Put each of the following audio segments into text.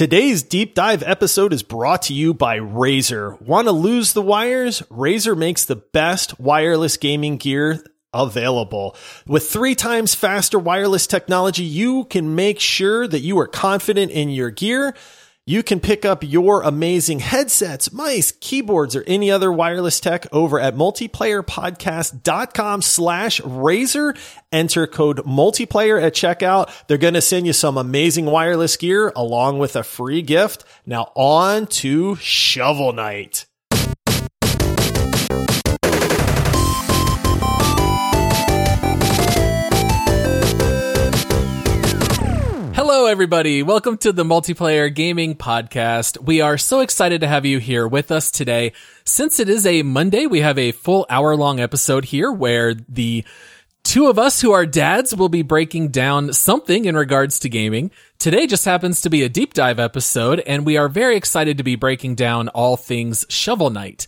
Today's deep dive episode is brought to you by Razer. Want to lose the wires? Razer makes the best wireless gaming gear available. With three times faster wireless technology, you can make sure that you are confident in your gear. You can pick up your amazing headsets, mice, keyboards, or any other wireless tech over at multiplayerpodcast.com slash Razer. Enter code multiplayer at checkout. They're going to send you some amazing wireless gear along with a free gift. Now on to Shovel Knight. Everybody. Welcome to the Multiplayer Gaming Podcast. We are so excited to have you here with us today. Since it is a Monday, we have a full hour long episode here where the two of us who are dads will be breaking down something in regards to gaming. Today just happens to be a deep dive episode, and we are very excited to be breaking down all things Shovel Knight.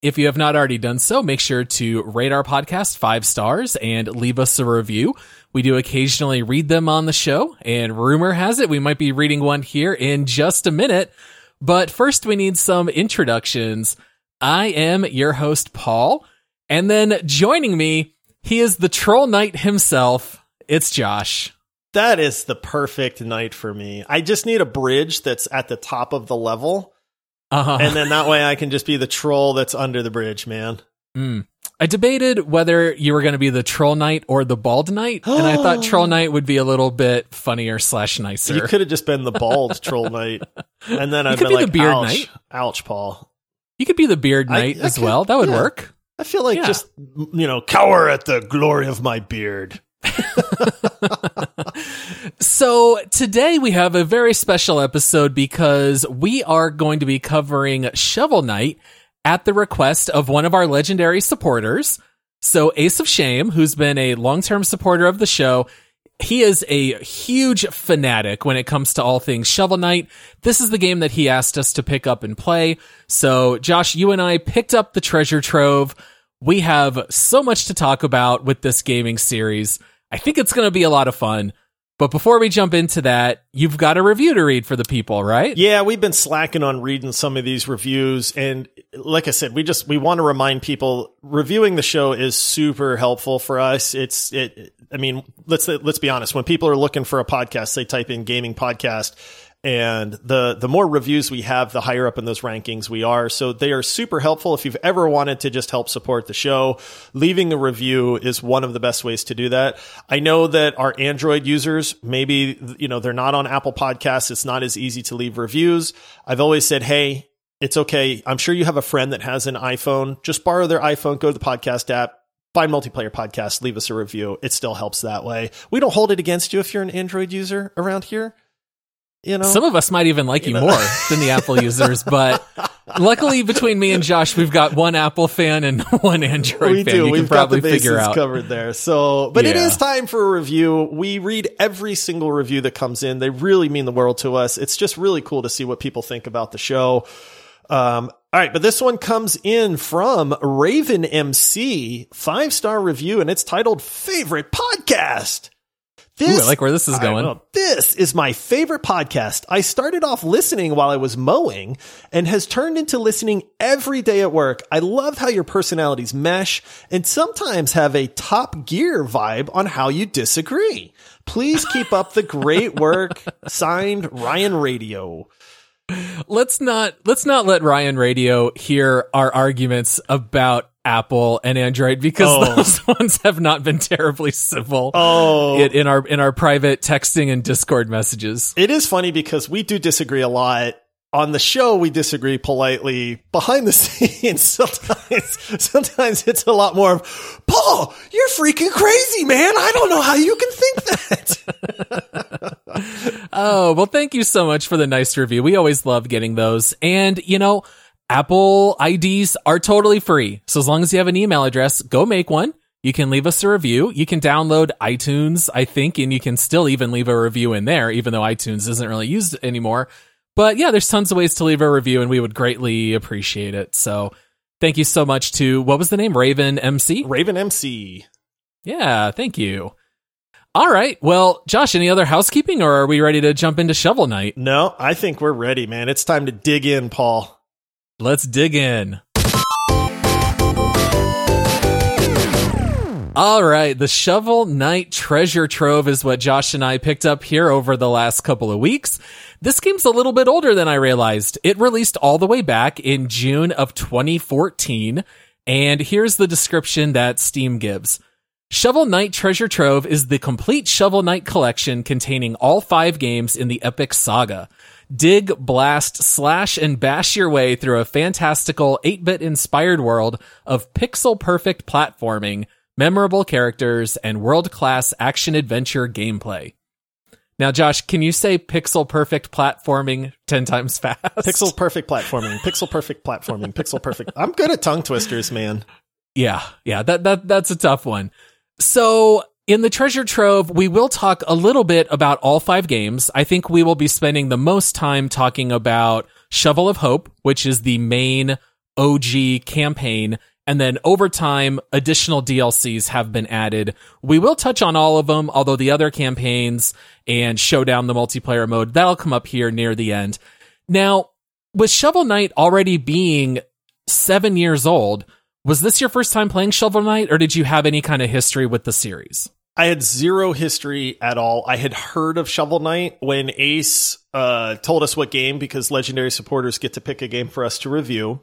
If you have not already done so, make sure to rate our podcast five stars and leave us a review. We do occasionally read them on the show, and rumor has it we might be reading one here in just a minute. But first, we need some introductions. I am your host, Paul, and then joining me, he is the Troll Knight himself. It's Josh. That is the perfect knight for me. I just need a bridge that's at the top of the level. Uh-huh. And then that way I can just be the troll that's under the bridge, man. Mm. I debated whether you were going to be the Troll Knight or the Bald Knight, and I thought Troll Knight would be a little bit funnier slash nicer. You could have just been the bald troll knight. And then I'd could been be the like, beard ouch, knight. ouch, Paul. You could be the Beard I- Knight I as could- well. That would yeah. work. I feel like Yeah. just, you know, cower at the glory of my beard. So today we have a very special episode because we are going to be covering Shovel Knight at the request of one of our legendary supporters. So Ace of Shame, who's been a long-term supporter of the show, he is a huge fanatic when it comes to all things Shovel Knight. This is the game that he asked us to pick up and play. So Josh, you and I picked up the treasure trove. We have so much to talk about with this gaming series. I think it's going to be a lot of fun. But before we jump into that, you've got a review to read for the people, right? Yeah, we've been slacking on reading some of these reviews. And like I said, we just, we want to remind people reviewing the show is super helpful for us. It's, it, I mean, let's, let's be honest. When people are looking for a podcast, they type in gaming podcast and the, the more reviews we have, the higher up in those rankings we are. So they are super helpful. If you've ever wanted to just help support the show, leaving a review is one of the best ways to do that. I know that our Android users, maybe, you know, they're not on Apple podcasts. It's not as easy to leave reviews. I've always said, Hey, it's okay. I'm sure you have a friend that has an iPhone. Just borrow their iPhone, go to the podcast app, find multiplayer podcast, leave us a review. It still helps that way. We don't hold it against you if you're an Android user around here. You know, Some of us might even like you, You know. more than the Apple users, but luckily between me and Josh, we've got one Apple fan and one Android we fan. do. You We've can probably got the bases figure out. covered there. So, but it Yeah. is time for a review. We read every single review that comes in. They really mean the world to us. It's just really cool to see what people think about the show. Um, all right, but this one comes in from Raven MC, five star review, and it's titled "Favorite Podcast." Ooh, I like where this is going. know. This is my favorite podcast. I started off listening while I was mowing and has turned into listening every day at work. I love how your personalities mesh and sometimes have a top gear vibe on how you disagree. Please keep up the great work. Signed Ryan Radio. let's not let's not let Ryan Radio hear our arguments about Apple and Android because Oh. those ones have not been terribly civil Oh, in, in our in our private texting and Discord messages. it is funny because we do disagree a lot. On the show, we disagree politely. Behind the scenes, sometimes, sometimes it's a lot more of, Paul, you're freaking crazy, man. I don't know how you can think that. Oh, well, thank you so much for the nice review. We always love getting those. And, you know, Apple IDs are totally free. So as long as you have an email address, go make one. You can leave us a review. You can download iTunes, I think, and you can still even leave a review in there, even though iTunes isn't really used anymore. But yeah, there's tons of ways to leave a review and we would greatly appreciate it. So thank you so much to, what was the name? Raven MC? Raven MC. Yeah, thank you. All right. Well, Josh, any other housekeeping or are we ready to jump into Shovel Knight? No, I think we're ready, man. It's time to dig in, Paul. Let's dig in. All right, the Shovel Knight Treasure Trove is what Josh and I picked up here over the last couple of weeks. This game's a little bit older than I realized. It released all the way back in June of 2014, and here's the description that Steam gives. Shovel Knight Treasure Trove is the complete Shovel Knight collection containing all five games in the epic saga. Dig, blast, slash, and bash your way through a fantastical 8-bit inspired world of pixel perfect platforming memorable characters, and world-class action-adventure gameplay. Now, Josh, can you say pixel perfect platforming 10 times fast? Pixel perfect platforming, pixel perfect platforming, pixel perfect. I'm good at tongue twisters, man. Yeah, yeah, that, that, that's a tough one. So in the treasure trove, we will talk a little bit about all five games. I think we will be spending the most time talking about Shovel of Hope, which is the main OG campaign, and then over time, additional DLCs have been added. We will touch on all of them, although the other campaigns and Showdown, the multiplayer mode, that'll come up here near the end. Now, with Shovel Knight already being seven years old, was this your first time playing Shovel Knight or did you have any kind of history with the series? I had zero history at all. I had heard of Shovel Knight when Ace uh, told us what game because legendary supporters get to pick a game for us to review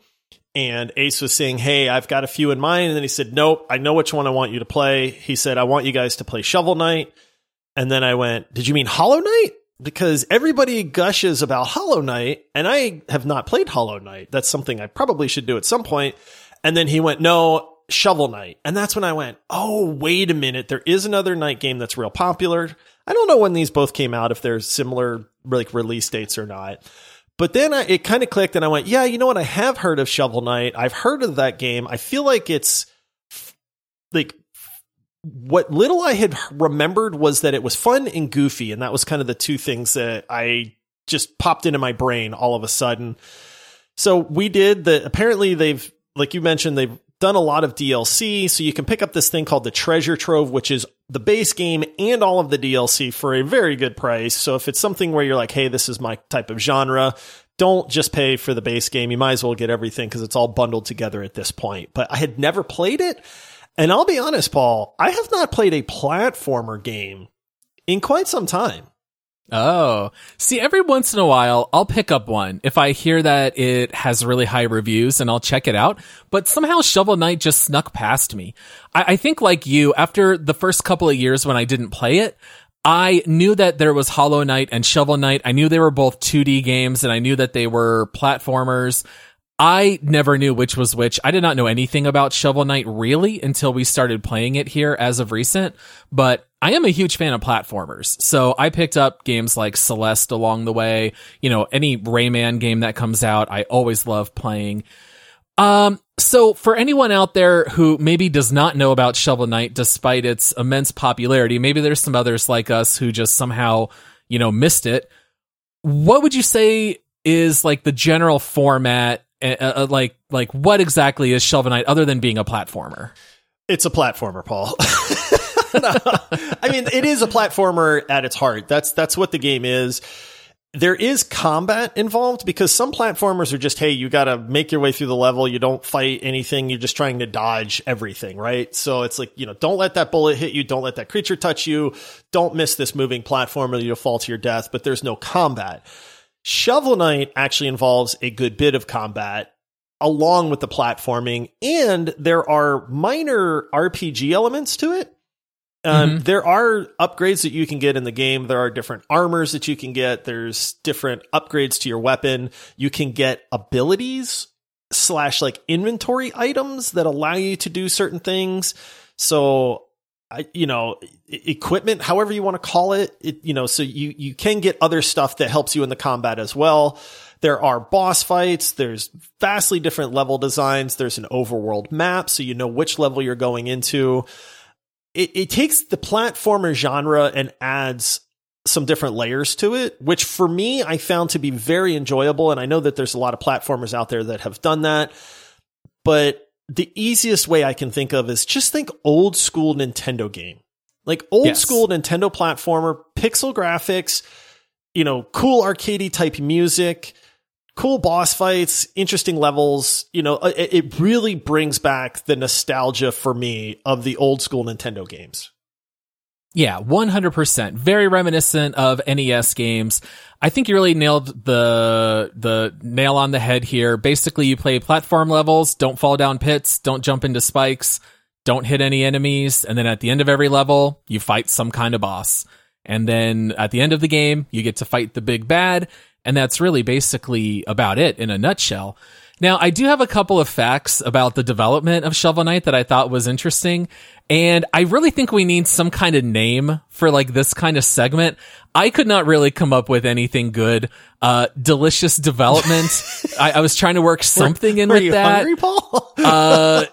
and Ace was saying, Hey, I've got a few in mind. And then he said, Nope, I know which one I want you to play. He said, I want you guys to play Shovel Knight. And then I went, Did you mean Hollow Knight? Because everybody gushes about Hollow Knight, and I have not played Hollow Knight. That's something I probably should do at some point. And then he went, No, Shovel Knight. And that's when I went, Oh, wait a minute. There is another Knight game that's real popular. I don't know when these both came out, if they're similar like release dates or not. But then I, it kind of clicked and I went, yeah, you know what? I have heard of Shovel Knight. I've heard of that game. I feel like it's like what little I had remembered was that it was fun and goofy. And that was kind of the two things that I just popped into my brain all of a sudden. So we did the, apparently they've, like you mentioned, they've done a lot of DLC. So you can pick up this thing called the Treasure Trove, which is the base game and all of the DLC for a very good price. So if it's something where you're like, hey, this is my type of genre, don't just pay for the base game. You might as well get everything because it's all bundled together at this point. But I had never played it. And I'll be honest, Paul, I have not played a platformer game in quite some time. Oh, see, every once in a while, I'll pick up one if I hear that it has really high reviews and I'll check it out. But somehow Shovel Knight just snuck past me. I, I think like you, after the first couple of years when I didn't play it, I knew that there was Hollow Knight and Shovel Knight. I knew they were both 2D games and I knew that they were platformers. I never knew which was which. I did not know anything about Shovel Knight really until we started playing it here as of recent, but I am a huge fan of platformers. So I picked up games like Celeste along the way. You know, any Rayman game that comes out, I always love playing. Um, so for anyone out there who maybe does not know about Shovel Knight despite its immense popularity, maybe there's some others like us who just somehow, you know, missed it. What would you say is like the general format uh, uh, like like what exactly is Shovel Knight other than being a platformer? It's a platformer, Paul. no, I mean, it is a platformer at its heart. That's that's what the game is. There is combat involved because some platformers are just, hey, you got to make your way through the level. You don't fight anything. You're just trying to dodge everything, right? So it's like, you know, don't let that bullet hit you. Don't let that creature touch you. Don't miss this moving platform or you'll fall to your death, but there's no combat. Shovel Knight actually involves a good bit of combat along with the platforming, and there are minor RPG elements to it. Um, mm-hmm. There are upgrades that you can get in the game. There are different armors that you can get. There's different upgrades to your weapon. You can get abilities slash like inventory items that allow you to do certain things. So I, you know, equipment, however you want to call it, it, you know, so you, you can get other stuff that helps you in the combat as well. There are boss fights. There's vastly different level designs. There's an overworld map. So you know which level you're going into. It, it takes the platformer genre and adds some different layers to it, which for me, I found to be very enjoyable. And I know that there's a lot of platformers out there that have done that, but the easiest way I can think of is just think old school Nintendo game. Like old Yes. school Nintendo platformer, pixel graphics, you know, cool arcadey type music, cool boss fights, interesting levels. You know, it, it really brings back the nostalgia for me of the old school Nintendo games. Yeah, 100%. Very reminiscent of NES games. I think you really nailed the, the nail on the head here. Basically, you play platform levels, don't fall down pits, don't jump into spikes, don't hit any enemies, and then at the end of every level, you fight some kind of boss. And then at the end of the game, you get to fight the big bad, and that's really basically about it in a nutshell. Now, I do have a couple of facts about the development of Shovel Knight that I thought was interesting. And I really think we need some kind of name for like this kind of segment. I could not really come up with anything good. Uh, delicious development. I, I was trying to work something in Are with you that. hungry, Paul? Uh,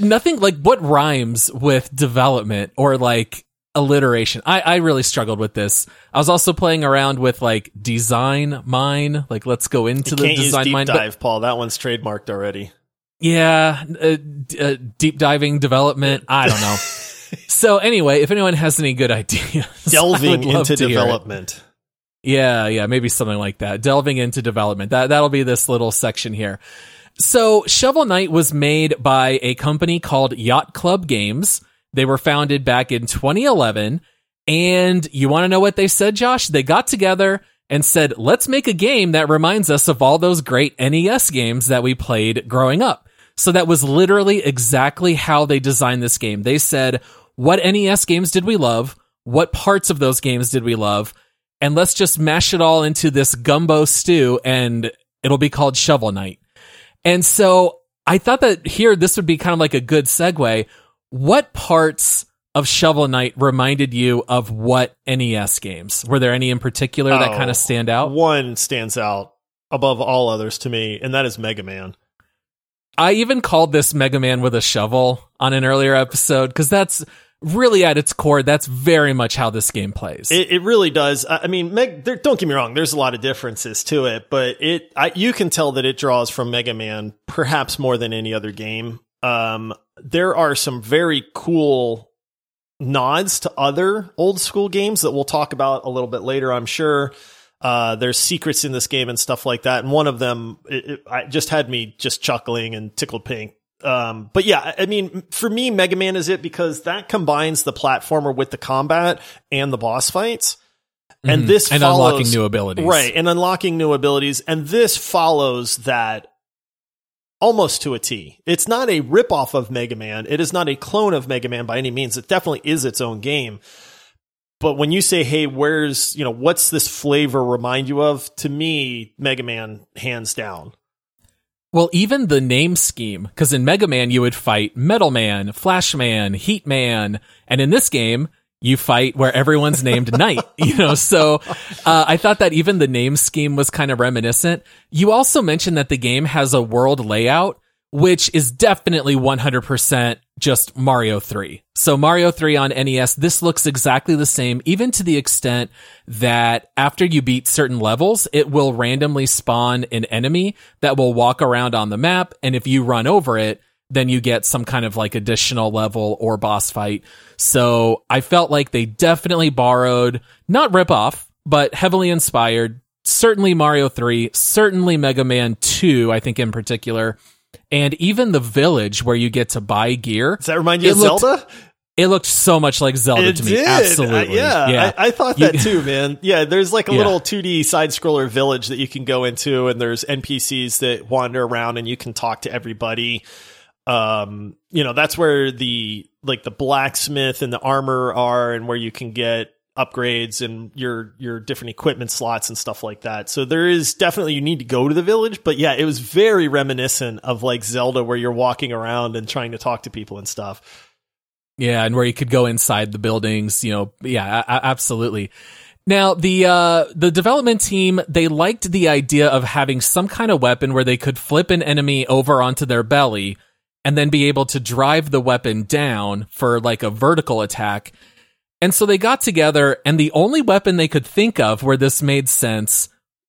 nothing like what rhymes with development or like alliteration. I, I really struggled with this. I was also playing around with like design mine. Like let's go into the Can't use design deep mine. but- Paul. That one's trademarked already. yeah, uh, d- uh, deep diving development. I don't know. so anyway, if anyone has any good ideas, Delving into to hear it. development. Yeah, yeah, maybe something like that. Delving into development. That that'll be this little section here. So Shovel Knight was made by a company called Yacht Club Games. They were founded back in 2011. And you want to know what they said, Josh? They got together and said, let's make a game that reminds us of all those great NES games that we played growing up. So that was literally exactly how they designed this game. They said, what NES games did we love? What parts of those games did we love? And let's just mash it all into this gumbo stew and it'll be called Shovel Knight. And so I thought that here this would be kind of like a good segue. What parts of Shovel Knight reminded you of what NES games? Were there any in particular that Oh, kind of stand out? One stands out above all others to me, and that is Mega Man. I even called this Mega Man with a shovel on an earlier episode because that's really at its core, that's very much how this game plays. It, it really does. I I mean, Meg, there, don't get me wrong. There's a lot of differences to it, but it I, you can tell that it draws from Mega Man perhaps more than any other game. Um, there are some very cool nods to other old school games that we'll talk about a little bit later. I'm sure. Uh, there's secrets in this game and stuff like that, and one of them it, it, I just had me just chuckling and tickled pink. Um, but yeah, I mean, for me, Mega Man is it because that combines the platformer with the combat and the boss fights. And Mhm. this and follows, unlocking new abilities. right? And unlocking new abilities, and this follows that almost to a T. It's not a ripoff of Mega Man. It is not a clone of Mega Man by any means. It definitely is its own game. But when you say, "Hey, where's you know what's this flavor remind you of?" To me, Mega Man hands down. Well, even the name scheme, because in Mega Man you would fight Metal Man, Flash Man, Heat Man, and in this game you fight where everyone's named Knight. You know, so uh, I thought that even the name scheme was kind of reminiscent. You also mentioned that the game has a world layout, which is definitely 100% just Mario 3. So Mario 3 on NES, this looks exactly the same, even to the extent that after you beat certain levels, it will randomly spawn an enemy that will walk around on the map. And if you run over it, then you get some kind of like additional level or boss fight. So I felt like they definitely borrowed, not rip off, but heavily inspired. Certainly Mario 3, certainly Mega Man 2, I think in particular, and even the village where you get to buy gear. Does that remind you of looked- Zelda? It looked so much like Zelda It to me. did. Absolutely. Uh, yeah, I, I thought You- that too, man. Yeah, there's like a Yeah. little 2D side scroller village that you can go into, and there's NPCs that wander around, and you can talk to everybody. Um, you know, that's where the like the blacksmith and the armor are, and where you can get upgrades and your your different equipment slots and stuff like that. So there is definitely you need to go to the village, but yeah, it was very reminiscent of like Zelda where you're walking around and trying to talk to people and stuff. Yeah, and where you could go inside the buildings, you know, yeah, a- absolutely. Now, the uh the development team, they liked the idea of having some kind of weapon where they could flip an enemy over onto their belly and then be able to drive the weapon down for like a vertical attack. And so they got together and the only weapon they could think of where this made sense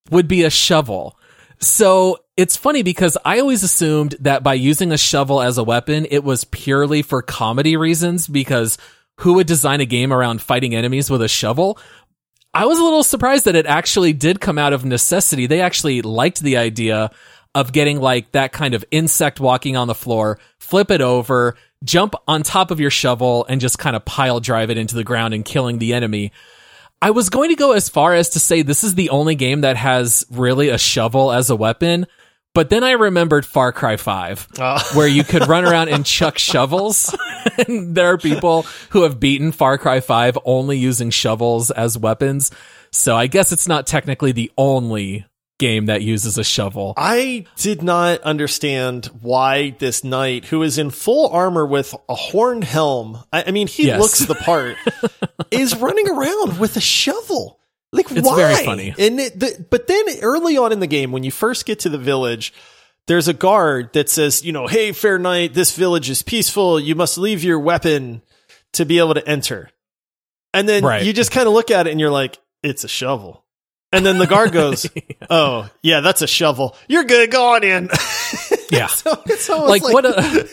would be a shovel. So it's funny because I always assumed that by using a shovel as a weapon, it was purely for comedy reasons because who would design a game around fighting enemies with a shovel. I was a little surprised that it actually did come out of necessity. They actually liked the idea of getting like that kind of insect walking on the floor, flip it over, jump on top of your shovel and just kind of pile drive it into the ground and killing the enemy. I was going to go as far as to say this is the only game that has really a shovel as a weapon. But then I remembered Far Cry 5, Uh. where you could run around and chuck shovels. and there are people who have beaten Far Cry 5 only using shovels as weapons. So I guess it's not technically the only game that uses a shovel. I did not understand why this knight, who is in full armor with a horned helm, I, I mean, he Yes. looks the part, is running around with a shovel. Like, It's why? very funny. And it, the, but then early on in the game, when you first get to the village, there's a guard that says, you know, hey, fair knight, this village is peaceful. You must leave your weapon to be able to enter. And then Right. you just kind of look at it and you're like, it's a shovel. And then the guard goes, "Oh, yeah, that's a shovel. You're good. Go on in." Yeah. so it's almost like, what a,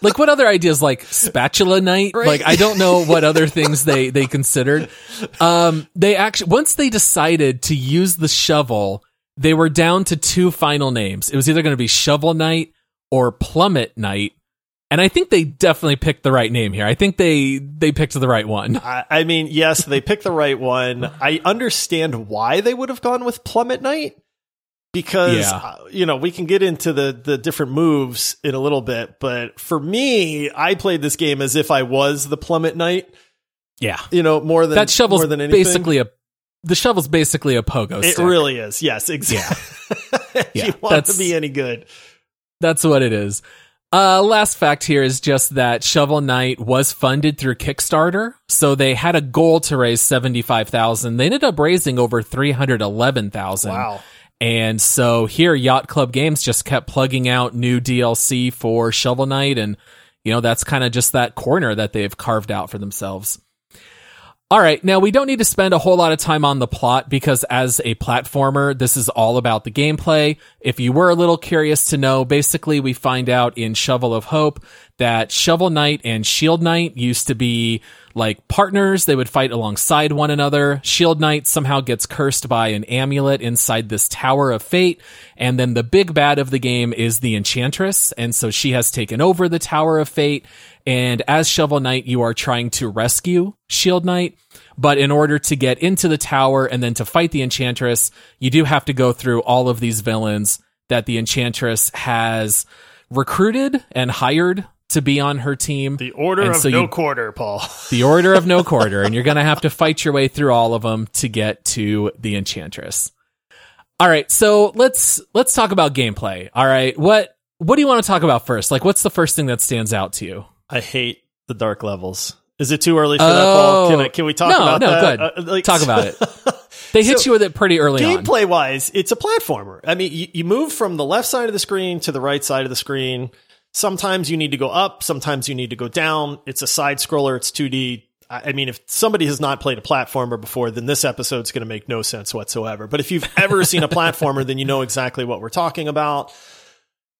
like what other ideas like spatula knight Right. like i don't know what other things they they considered um they actually once they decided to use the shovel they were down to two final names it was either going to be shovel knight or plummet knight and i think they definitely picked the right name here i think they they picked the right one I, I mean, yes, they picked the right one. I understand why they would have gone with Plummet Knight because Yeah. uh, you know we can get into the the different moves in a little bit. But for me, I played this game as if I was the Plummet Knight. yeah You know, more than that shovel's more than anything. basically a the shovel's basically a pogo It stick. really is. Yes, exactly. if Yeah, you want that's- to be any good. That's what it is. Uh, last fact here is just that Shovel Knight was funded through Kickstarter. So they had a goal to raise 75,000. They ended up raising over 311,000. Wow. And so here Yacht Club Games just kept plugging out new DLC for Shovel Knight and you know that's kind of just that corner that they've carved out for themselves. All right, now we don't need to spend a whole lot of time on the plot because as a platformer, this is all about the gameplay. If you were a little curious to know, basically we find out in Shovel of Hope that Shovel Knight and Shield Knight used to be like partners. They would fight alongside one another. Shield Knight somehow gets cursed by an amulet inside this Tower of Fate. And then the big bad of the game is the Enchantress. And so she has taken over the Tower of Fate. And as Shovel Knight, you are trying to rescue Shield Knight. But in order to get into the tower and then to fight the Enchantress, you do have to go through all of these villains that the Enchantress has recruited and hired to be on her team. The Order And of so No you- Quarter, Paul. the Order of No Quarter, and you're going to have to fight your way through all of them to get to the Enchantress. All right, so let's let's talk about gameplay. All right, what what do you want to talk about first? Like, what's the first thing that stands out to you? I hate the dark levels. Is it too early for that, Paul? Can, I, can we talk Oh. no, about no, that? good. Uh, like- talk about it. They hit So, you with it pretty early on. Gameplay wise, it's a platformer. I mean, you, you move from the left side of the screen to the right side of the screen. Sometimes you need to go up, sometimes you need to go down. It's a side scroller, it's 2D. I mean, if somebody has not played a platformer before, then this episode's going to make no sense whatsoever. But if you've ever seen a platformer, then you know exactly what we're talking about.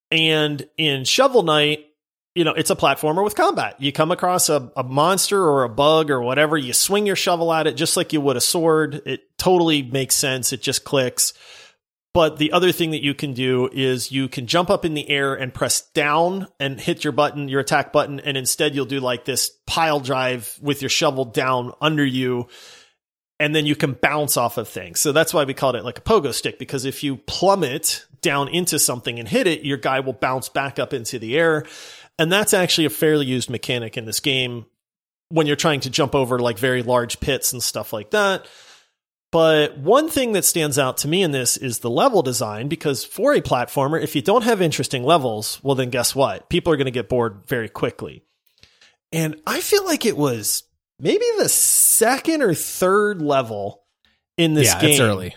And in Shovel Knight, you know, it's a platformer with combat. You come across a, a monster or a bug or whatever, you swing your shovel at it just like you would a sword. It totally makes sense. It just clicks. But the other thing that you can do is you can jump up in the air and press down and hit your button, your attack button, and instead you'll do like this pile drive with your shovel down under you. And then you can bounce off of things. So that's why we called it like a pogo stick, because if you plummet down into something and hit it, your guy will bounce back up into the air. And that's actually a fairly used mechanic in this game when you're trying to jump over like very large pits and stuff like that. But one thing that stands out to me in this is the level design because for a platformer, if you don't have interesting levels, well, then guess what? People are going to get bored very quickly. And I feel like it was maybe the second or third level in this yeah, game it's early.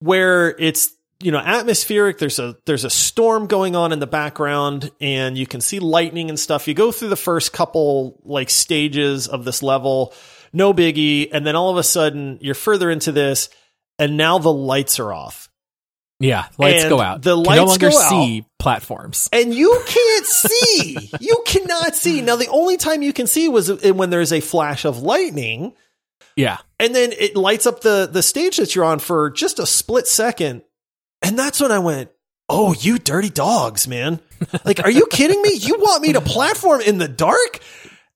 where it's you know atmospheric there's a there's a storm going on in the background and you can see lightning and stuff you go through the first couple like stages of this level no biggie and then all of a sudden you're further into this and now the lights are off Yeah, lights And go out. the Can lights no longer go out. see platforms. And you can't see. you cannot see. Now, the only time you can see was when there's a flash of lightning. Yeah. And then it lights up the, the stage that you're on for just a split second. And that's when I went, Oh, you dirty dogs, man. Like, are you kidding me? You want me to platform in the dark?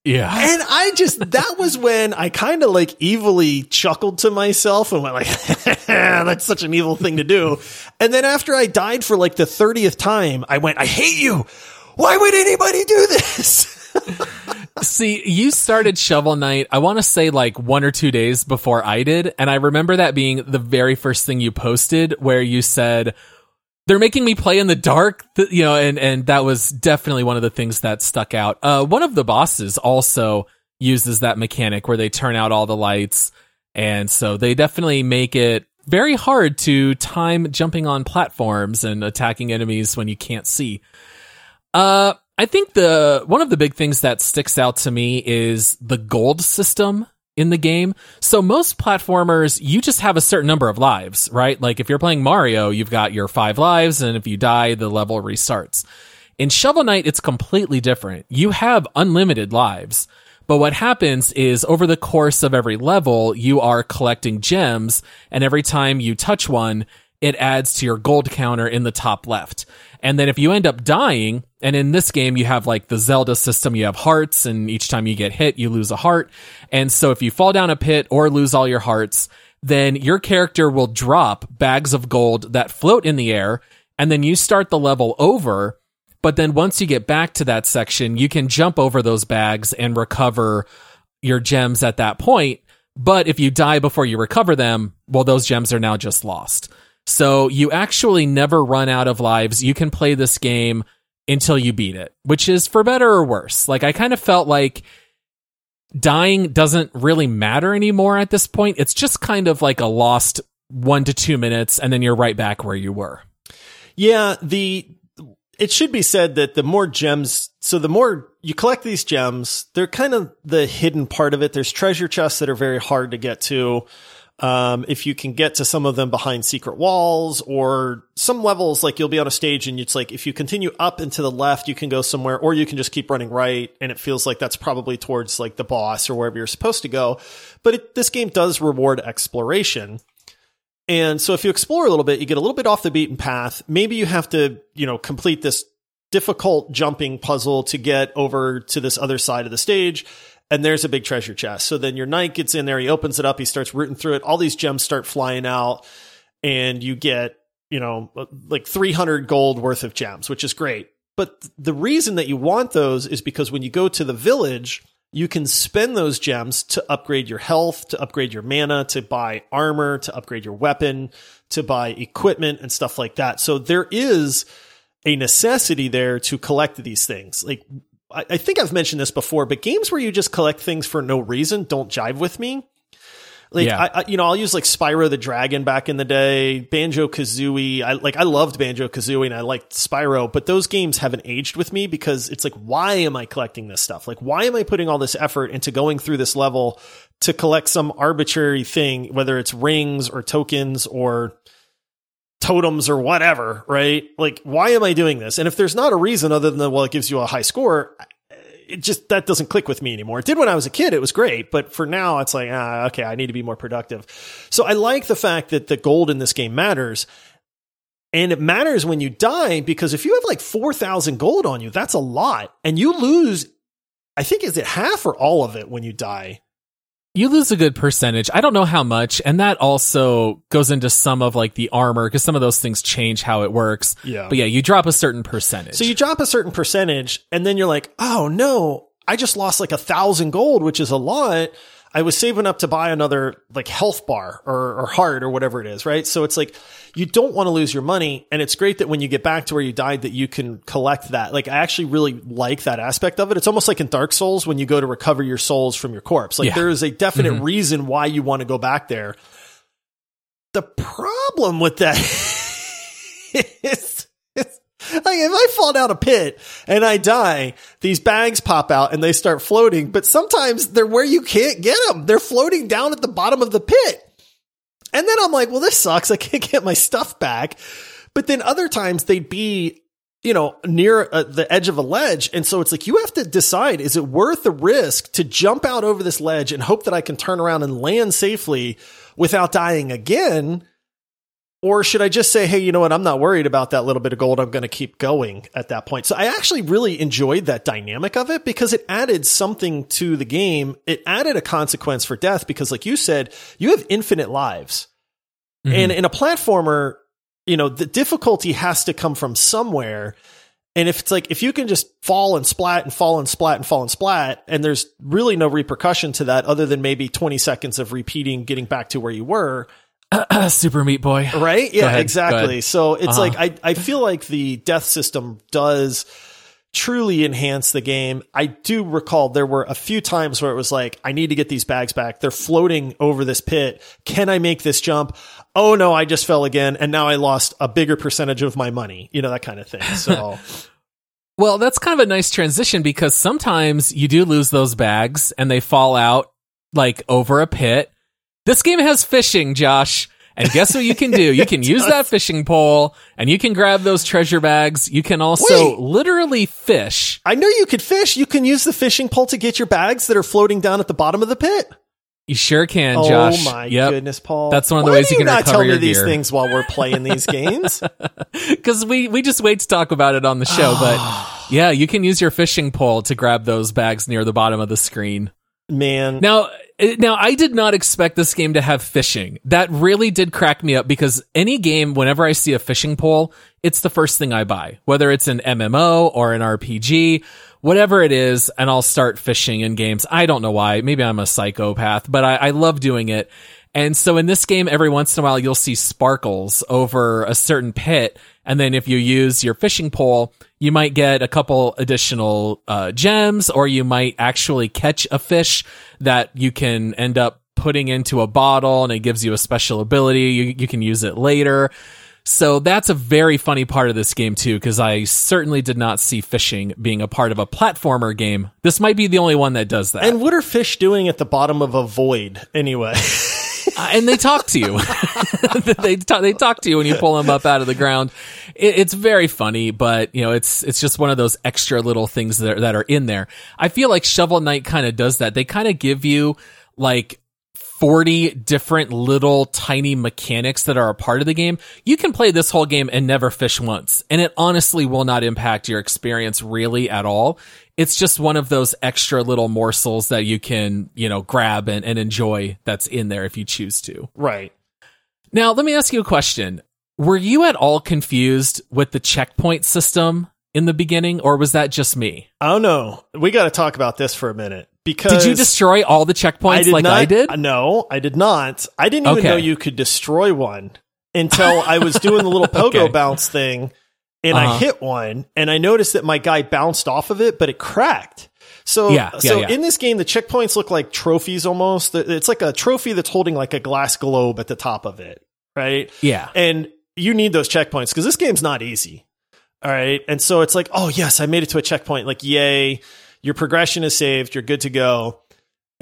Yeah. And I just, that was when I kind of like evilly chuckled to myself and went like, that's such an evil thing to do. And then after I died for like the 30th time, I went, I hate you. Why would anybody do this? See, you started Shovel Knight, I want to say like one or two days before I did. And I remember that being the very first thing you posted where you said, they're making me play in the dark, you know, and, and that was definitely one of the things that stuck out. Uh, one of the bosses also uses that mechanic where they turn out all the lights. And so they definitely make it very hard to time jumping on platforms and attacking enemies when you can't see. Uh, I think the, one of the big things that sticks out to me is the gold system in the game. So most platformers, you just have a certain number of lives, right? Like if you're playing Mario, you've got your five lives, and if you die, the level restarts. In Shovel Knight, it's completely different. You have unlimited lives. But what happens is over the course of every level, you are collecting gems, and every time you touch one, it adds to your gold counter in the top left. And then if you end up dying, and in this game, you have like the Zelda system, you have hearts, and each time you get hit, you lose a heart. And so if you fall down a pit or lose all your hearts, then your character will drop bags of gold that float in the air, and then you start the level over. But then once you get back to that section, you can jump over those bags and recover your gems at that point. But if you die before you recover them, well, those gems are now just lost. So you actually never run out of lives. You can play this game until you beat it, which is for better or worse. Like I kind of felt like dying doesn't really matter anymore at this point. It's just kind of like a lost one to two minutes and then you're right back where you were. Yeah. The, it should be said that the more gems, so the more you collect these gems, they're kind of the hidden part of it. There's treasure chests that are very hard to get to. Um, if you can get to some of them behind secret walls or some levels, like you'll be on a stage and it's like, if you continue up and to the left, you can go somewhere or you can just keep running right. And it feels like that's probably towards like the boss or wherever you're supposed to go. But it, this game does reward exploration. And so if you explore a little bit, you get a little bit off the beaten path. Maybe you have to, you know, complete this difficult jumping puzzle to get over to this other side of the stage and there's a big treasure chest. So then your knight gets in there, he opens it up, he starts rooting through it. All these gems start flying out, and you get, you know, like 300 gold worth of gems, which is great. But the reason that you want those is because when you go to the village, you can spend those gems to upgrade your health, to upgrade your mana, to buy armor, to upgrade your weapon, to buy equipment and stuff like that. So there is a necessity there to collect these things. Like I, I think I've mentioned this before, but games where you just collect things for no reason don't jive with me. Like yeah. I, I, you know, I'll use like Spyro the Dragon back in the day, Banjo Kazooie. I like I loved Banjo Kazooie and I liked Spyro, but those games haven't aged with me because it's like, why am I collecting this stuff? Like, why am I putting all this effort into going through this level to collect some arbitrary thing, whether it's rings or tokens or totems or whatever, right? Like, why am I doing this? And if there's not a reason other than, well, it gives you a high score, it just, that doesn't click with me anymore. It did when I was a kid. It was great. But for now, it's like, ah, okay, I need to be more productive. So I like the fact that the gold in this game matters. And it matters when you die because if you have like 4,000 gold on you, that's a lot. And you lose, I think, is it half or all of it when you die? You lose a good percentage. I don't know how much, and that also goes into some of like the armor because some of those things change how it works. Yeah. But yeah, you drop a certain percentage. So you drop a certain percentage, and then you're like, oh no, I just lost like a thousand gold, which is a lot. I was saving up to buy another like health bar or, or heart or whatever it is, right? So it's like you don't want to lose your money. And it's great that when you get back to where you died that you can collect that. Like I actually really like that aspect of it. It's almost like in Dark Souls when you go to recover your souls from your corpse. Like yeah. there is a definite mm-hmm. reason why you want to go back there. The problem with that is like if I fall down a pit and I die, these bags pop out and they start floating, but sometimes they're where you can't get them. They're floating down at the bottom of the pit. And then I'm like, well, this sucks. I can't get my stuff back. But then other times they'd be you know, near uh, the edge of a ledge. And so it's like, you have to decide, is it worth the risk to jump out over this ledge and hope that I can turn around and land safely without dying again? Or should I just say, hey, you know what? I'm not worried about that little bit of gold. I'm going to keep going at that point. So I actually really enjoyed that dynamic of it because it added something to the game. It added a consequence for death because, like you said, you have infinite lives. Mm-hmm. And in a platformer, you know, the difficulty has to come from somewhere. And if it's like, if you can just fall and splat and fall and splat and fall and splat, and there's really no repercussion to that other than maybe 20 seconds of repeating, getting back to where you were, Super Meat Boy. Right? Yeah, exactly. So it's uh-huh. like I I feel like the death system does truly enhance the game. I do recall there were a few times where it was like, I need to get these bags back. They're floating over this pit. Can I make this jump? Oh no, I just fell again. And now I lost a bigger percentage of my money, you know, that kind of thing. So. well, that's kind of a nice transition because sometimes you do lose those bags and they fall out like over a pit this game has fishing, Josh. And guess what you can do? You can use that fishing pole and you can grab those treasure bags. You can also Wait. literally fish. I know you could fish. You can use the fishing pole to get your bags that are floating down at the bottom of the pit. You sure can, oh Josh. Oh my yep. goodness, Paul! That's one of the Why ways you can not tell me these gear. things while we're playing these games. Because we we just wait to talk about it on the show. but yeah, you can use your fishing pole to grab those bags near the bottom of the screen. Man, now now, I did not expect this game to have fishing. That really did crack me up because any game, whenever I see a fishing pole, it's the first thing I buy, whether it's an MMO or an RPG, whatever it is, and I'll start fishing in games. I don't know why. Maybe I'm a psychopath, but I, I love doing it. And so in this game, every once in a while, you'll see sparkles over a certain pit. And then if you use your fishing pole, you might get a couple additional uh, gems, or you might actually catch a fish that you can end up putting into a bottle and it gives you a special ability. You, you can use it later. So that's a very funny part of this game too, because I certainly did not see fishing being a part of a platformer game. This might be the only one that does that. And what are fish doing at the bottom of a void anyway? uh, and they talk to you. they talk, they talk to you when you pull them up out of the ground. It, it's very funny, but you know, it's it's just one of those extra little things that are, that are in there. I feel like Shovel Knight kind of does that. They kind of give you like 40 different little tiny mechanics that are a part of the game, you can play this whole game and never fish once. And it honestly will not impact your experience really at all. It's just one of those extra little morsels that you can, you know, grab and, and enjoy that's in there if you choose to. Right. Now, let me ask you a question. Were you at all confused with the checkpoint system in the beginning, or was that just me? I don't know. We got to talk about this for a minute because did you destroy all the checkpoints I like not, I did? No, I did not. I didn't even okay. know you could destroy one until I was doing the little pogo okay. bounce thing, and uh-huh. I hit one, and I noticed that my guy bounced off of it, but it cracked. So, yeah, so yeah, yeah. in this game, the checkpoints look like trophies almost. It's like a trophy that's holding like a glass globe at the top of it, right? Yeah, and you need those checkpoints because this game's not easy. All right, and so it's like, oh yes, I made it to a checkpoint. Like, yay! Your progression is saved, you're good to go.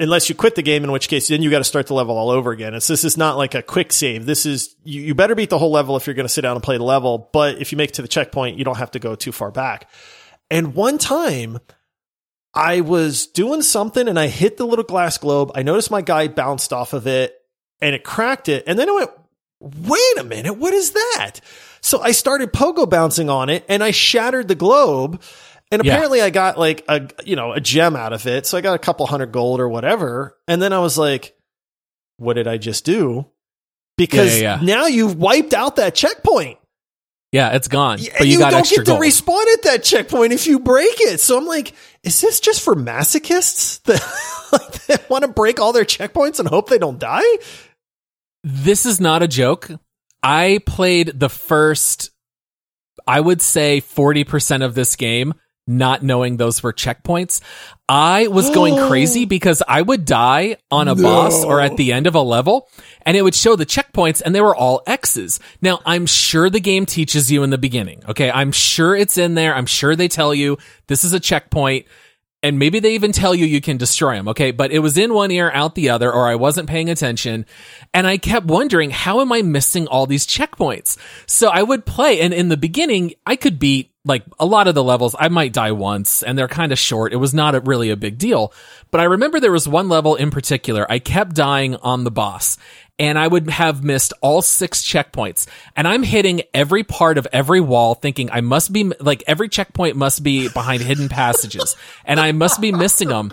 Unless you quit the game, in which case then you got to start the level all over again. It's this is not like a quick save. This is you, you better beat the whole level if you're going to sit down and play the level. But if you make it to the checkpoint, you don't have to go too far back. And one time, I was doing something and I hit the little glass globe. I noticed my guy bounced off of it and it cracked it. And then I went, wait a minute, what is that? So I started pogo bouncing on it and I shattered the globe and apparently yeah. I got like a, you know, a gem out of it. So I got a couple hundred gold or whatever. And then I was like, what did I just do? Because yeah, yeah, now you've wiped out that checkpoint. Yeah, it's gone. But you, you don't get to respawn at that checkpoint if you break it. So I'm like, is this just for masochists that, that want to break all their checkpoints and hope they don't die? This is not a joke. I played the first, I would say 40% of this game not knowing those were checkpoints. I was going crazy because I would die on a no. boss or at the end of a level and it would show the checkpoints and they were all X's. Now, I'm sure the game teaches you in the beginning. Okay. I'm sure it's in there. I'm sure they tell you this is a checkpoint and maybe they even tell you you can destroy them. Okay. But it was in one ear, out the other, or I wasn't paying attention. And I kept wondering, how am I missing all these checkpoints? So I would play and in the beginning, I could beat like a lot of the levels, I might die once and they're kind of short. It was not a, really a big deal. But I remember there was one level in particular. I kept dying on the boss and I would have missed all six checkpoints. And I'm hitting every part of every wall thinking I must be like every checkpoint must be behind hidden passages and I must be missing them.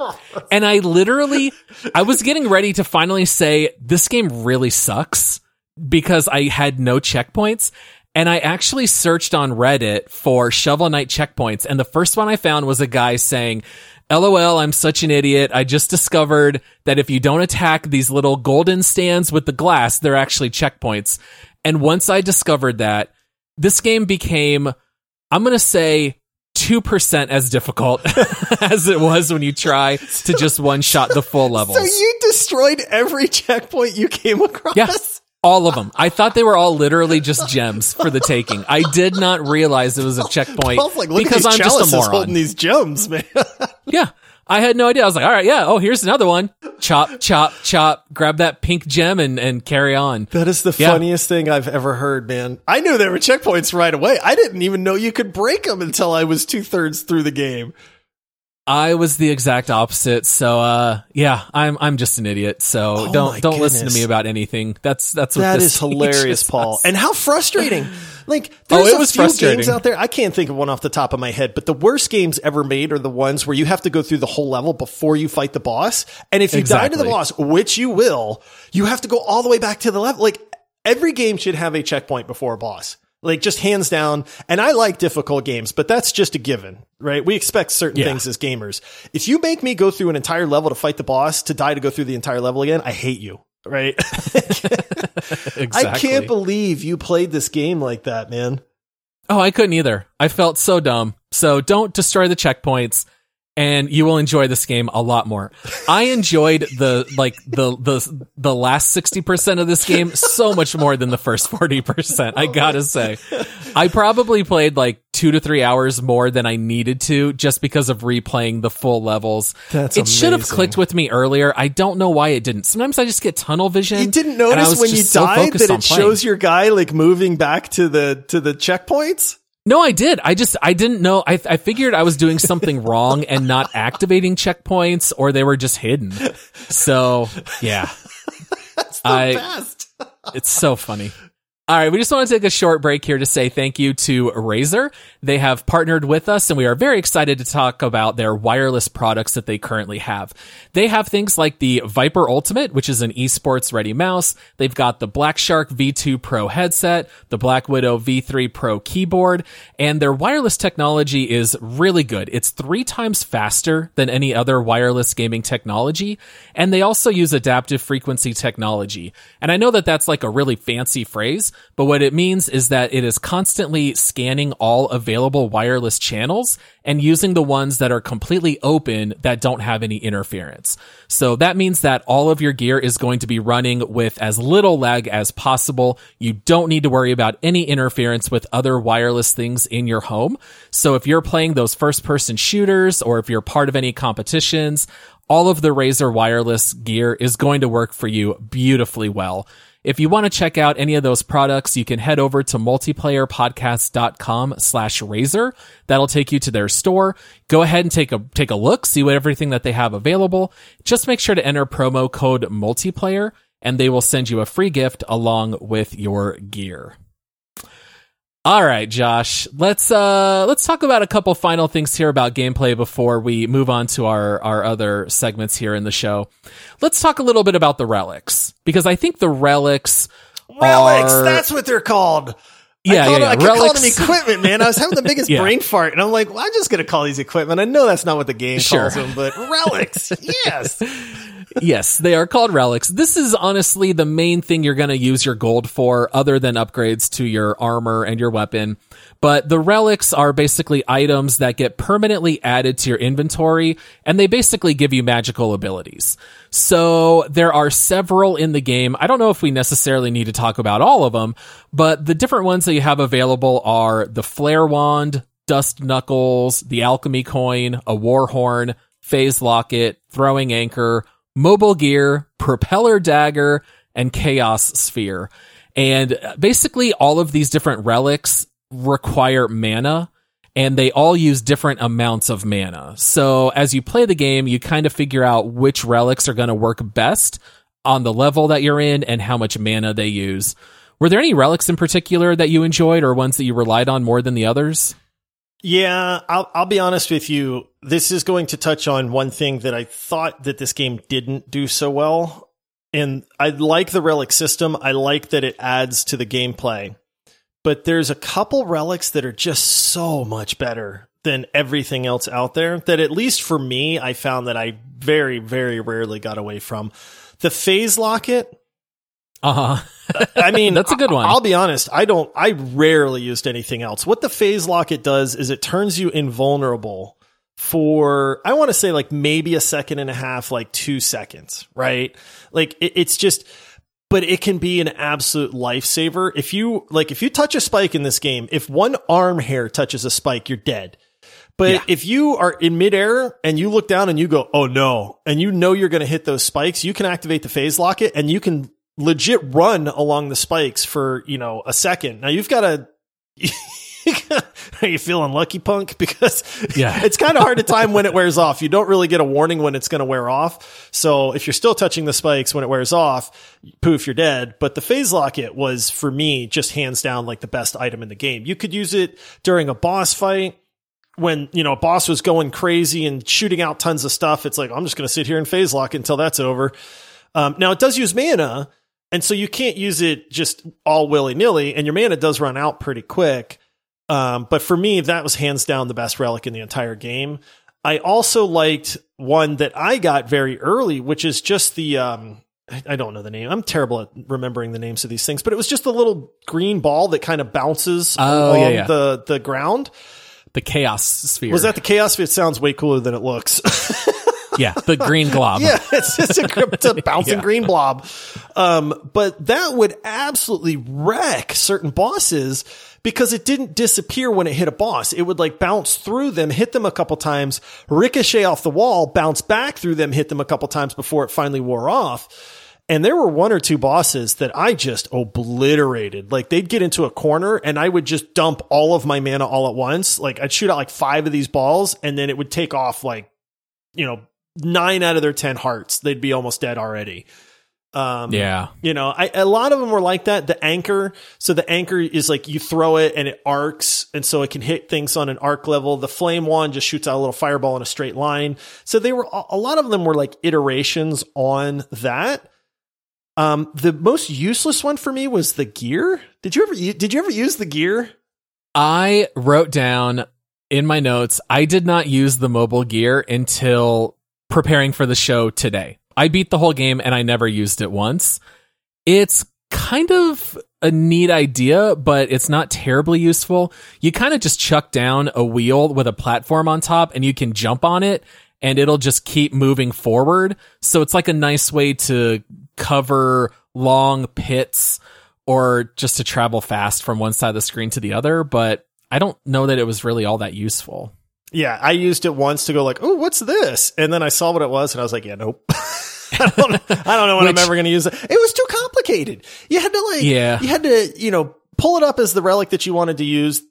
And I literally, I was getting ready to finally say, this game really sucks because I had no checkpoints. And I actually searched on Reddit for Shovel Knight checkpoints. And the first one I found was a guy saying, LOL, I'm such an idiot. I just discovered that if you don't attack these little golden stands with the glass, they're actually checkpoints. And once I discovered that, this game became, I'm going to say, 2% as difficult as it was when you try to just one shot the full level. So you destroyed every checkpoint you came across? Yeah. All of them. I thought they were all literally just gems for the taking. I did not realize it was a checkpoint like, because I'm just a moron. holding these gems, man. Yeah. I had no idea. I was like, all right, yeah. Oh, here's another one. Chop, chop, chop. Grab that pink gem and, and carry on. That is the Yeah. funniest thing I've ever heard, man. I knew there were checkpoints right away. I didn't even know you could break them until I was two thirds through the game. I was the exact opposite. So, uh, yeah, I'm, I'm just an idiot. So Oh don't, don't listen to me about anything. That's, that's what That this is hilarious, Paul. us. And how frustrating. Like, Oh, there's it a few games out there. I can't think of one off the top of my head, but the worst games ever made are the ones where you have to go through the whole level before you fight the boss. And if you die to the boss, which you will, you have to go all the way back to the level. Like, every game should have a checkpoint before a boss. Like, just hands down. And I like difficult games, but that's just a given, right? We expect certain Yeah. things as gamers. If you make me go through an entire level to fight the boss, to die to go through the entire level again, I hate you. Right? exactly. I can't believe you played this game like that, man. Oh, I couldn't either. I felt so dumb. So don't destroy the checkpoints and you will enjoy this game a lot more. I enjoyed the like the the the last 60% of this game so much more than the first 40%. I got to say. I probably played like 2 to 3 hours more than I needed to just because of replaying the full levels. That's it should have clicked with me earlier. I don't know why it didn't. Sometimes I just get tunnel vision. You didn't notice when you so died that it shows your guy like moving back to the to the checkpoints? No, I did. I just I didn't know. I I figured I was doing something wrong and not activating checkpoints, or they were just hidden. So yeah, I Best. it's so funny. All right, we just want to take a short break here to say thank you to Razer. They have partnered with us and we are very excited to talk about their wireless products that they currently have. They have things like the Viper Ultimate, which is an esports ready mouse. They've got the BlackShark V2 Pro headset, the BlackWidow V3 Pro keyboard, and their wireless technology is really good. It's three times faster than any other wireless gaming technology. And they also use adaptive frequency technology. And I know that that's like a really fancy phrase, but what it means is that it is constantly scanning all available wireless channels and using the ones that are completely open that don't have any interference. So that means that all of your gear is going to be running with as little lag as possible. You don't need to worry about any interference with other wireless things in your home. So if you're playing those first person shooters or if you're part of any competitions, all of the Razer wireless gear is going to work for you beautifully well. If you want to check out any of those products, you can head over to multiplayerpodcast.com slash razer. That'll take you to their store. Go ahead and take a, take a look, see what everything that they have available. Just make sure to enter promo code multiplayer and they will send you a free gift along with your gear. All right, Josh. Let's uh let's talk about a couple final things here about gameplay before we move on to our our other segments here in the show. Let's talk a little bit about the relics because I think the relics Relics, are that's what they're called. Yeah, I, called yeah, yeah. it, I them equipment, man. I was having the biggest Yeah. brain fart, and I'm like, well, I'm just to call these equipment. I know that's not what the game Sure. calls them, but relics, yes. yes, they are called relics. This is honestly the main thing you're going to use your gold for, other than upgrades to your armor and your weapon. But the relics are basically items that get permanently added to your inventory, and they basically give you magical abilities. So there are several in the game. I don't know if we necessarily need to talk about all of them, but the different ones that you have available are the flare wand, dust knuckles, the alchemy coin, a war horn, phase locket, throwing anchor, mobile gear, propeller dagger, and chaos sphere. And uh, basically all of these different relics require mana. and they all use different amounts of mana. So as you play the game, you kind of figure out which relics are going to work best on the level that you're in and how much mana they use. Were there any relics in particular that you enjoyed or ones that you relied on more than the others? Yeah, I'll I'll be honest with you. This is going to touch on one thing that I thought that this game didn't do so well. And I like the relic system. I like that it adds to the gameplay. But there's a couple relics that are just so much better than everything else out there that at least for me I found that I very very rarely got away from. The phase locket uh-huh. I mean, that's a good one. I'll be honest. I don't, I rarely used anything else. What the phase locket does is it turns you invulnerable for, I want to say like maybe a second and a half, like two seconds, right? Like it, it's just, but it can be an absolute lifesaver. If you, like, if you touch a spike in this game, if one arm hair touches a spike, you're dead. But yeah. if you are in midair and you look down and you go, oh no, and you know you're going to hit those spikes, you can activate the phase locket and you can legit run along the spikes for, you know, a second. Now you've got to, are you feeling lucky punk? Because yeah. it's kind of hard to time when it wears off. You don't really get a warning when it's going to wear off. So if you're still touching the spikes when it wears off, poof, you're dead. But the phase locket was for me just hands down like the best item in the game. You could use it during a boss fight when you know a boss was going crazy and shooting out tons of stuff. It's like I'm just going to sit here and phase lock until that's over. Um, now it does use mana, and so you can't use it just all willy nilly, and your mana does run out pretty quick. Um, but for me, that was hands down the best relic in the entire game. I also liked one that I got very early, which is just the um, I don't know the name. I'm terrible at remembering the names of these things, but it was just a little green ball that kind of bounces oh, along yeah, yeah. the the ground. The chaos sphere. Was that the chaos sphere? It sounds way cooler than it looks. yeah, the green glob. yeah, it's just a, it's a bouncing yeah. green blob. Um, but that would absolutely wreck certain bosses because it didn't disappear when it hit a boss. It would like bounce through them, hit them a couple times, ricochet off the wall, bounce back through them, hit them a couple times before it finally wore off. And there were one or two bosses that I just obliterated. Like they'd get into a corner and I would just dump all of my mana all at once. Like I'd shoot out like five of these balls and then it would take off like, you know, nine out of their 10 hearts, they'd be almost dead already. Um, yeah. You know, I, a lot of them were like that. The anchor. So the anchor is like you throw it and it arcs. And so it can hit things on an arc level. The flame wand just shoots out a little fireball in a straight line. So they were, a lot of them were like iterations on that. Um, the most useless one for me was the gear. Did you ever, did you ever use the gear? I wrote down in my notes, I did not use the mobile gear until preparing for the show today. I beat the whole game and I never used it once. It's kind of a neat idea, but it's not terribly useful. You kind of just chuck down a wheel with a platform on top and you can jump on it and it'll just keep moving forward. So it's like a nice way to cover long pits or just to travel fast from one side of the screen to the other, but I don't know that it was really all that useful. Yeah, I used it once to go like, "Oh, what's this?" And then I saw what it was, and I was like, "Yeah, nope." I don't, I don't know when Which, I'm ever going to use it. It was too complicated. You had to like, yeah, you had to, you know, pull it up as the relic that you wanted to use.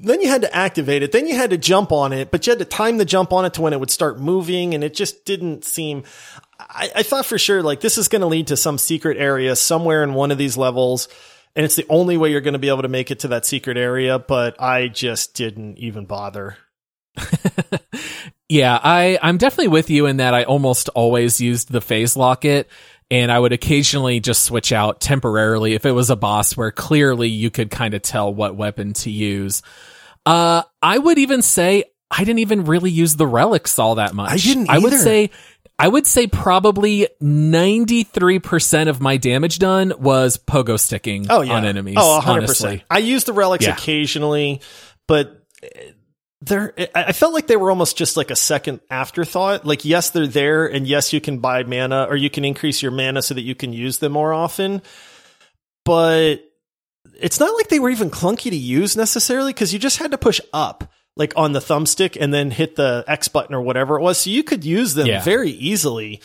Then you had to activate it. Then you had to jump on it, but you had to time the jump on it to when it would start moving. And it just didn't seem, I, I thought for sure, like, this is going to lead to some secret area somewhere in one of these levels. And it's the only way you're going to be able to make it to that secret area. But I just didn't even bother. yeah, I, I'm definitely with you in that I almost always used the phase locket and I would occasionally just switch out temporarily if it was a boss where clearly you could kind of tell what weapon to use. Uh, I would even say I didn't even really use the relics all that much. I didn't. Either. I would say I would say probably 93% of my damage done was pogo sticking oh, yeah. on enemies. Oh, 100%. Honestly. I use the relics yeah. occasionally, but they're I felt like they were almost just like a second afterthought. Like yes, they're there and yes, you can buy mana or you can increase your mana so that you can use them more often. But it's not like they were even clunky to use necessarily because you just had to push up like on the thumbstick and then hit the X button or whatever it was. So you could use them yeah. very easily.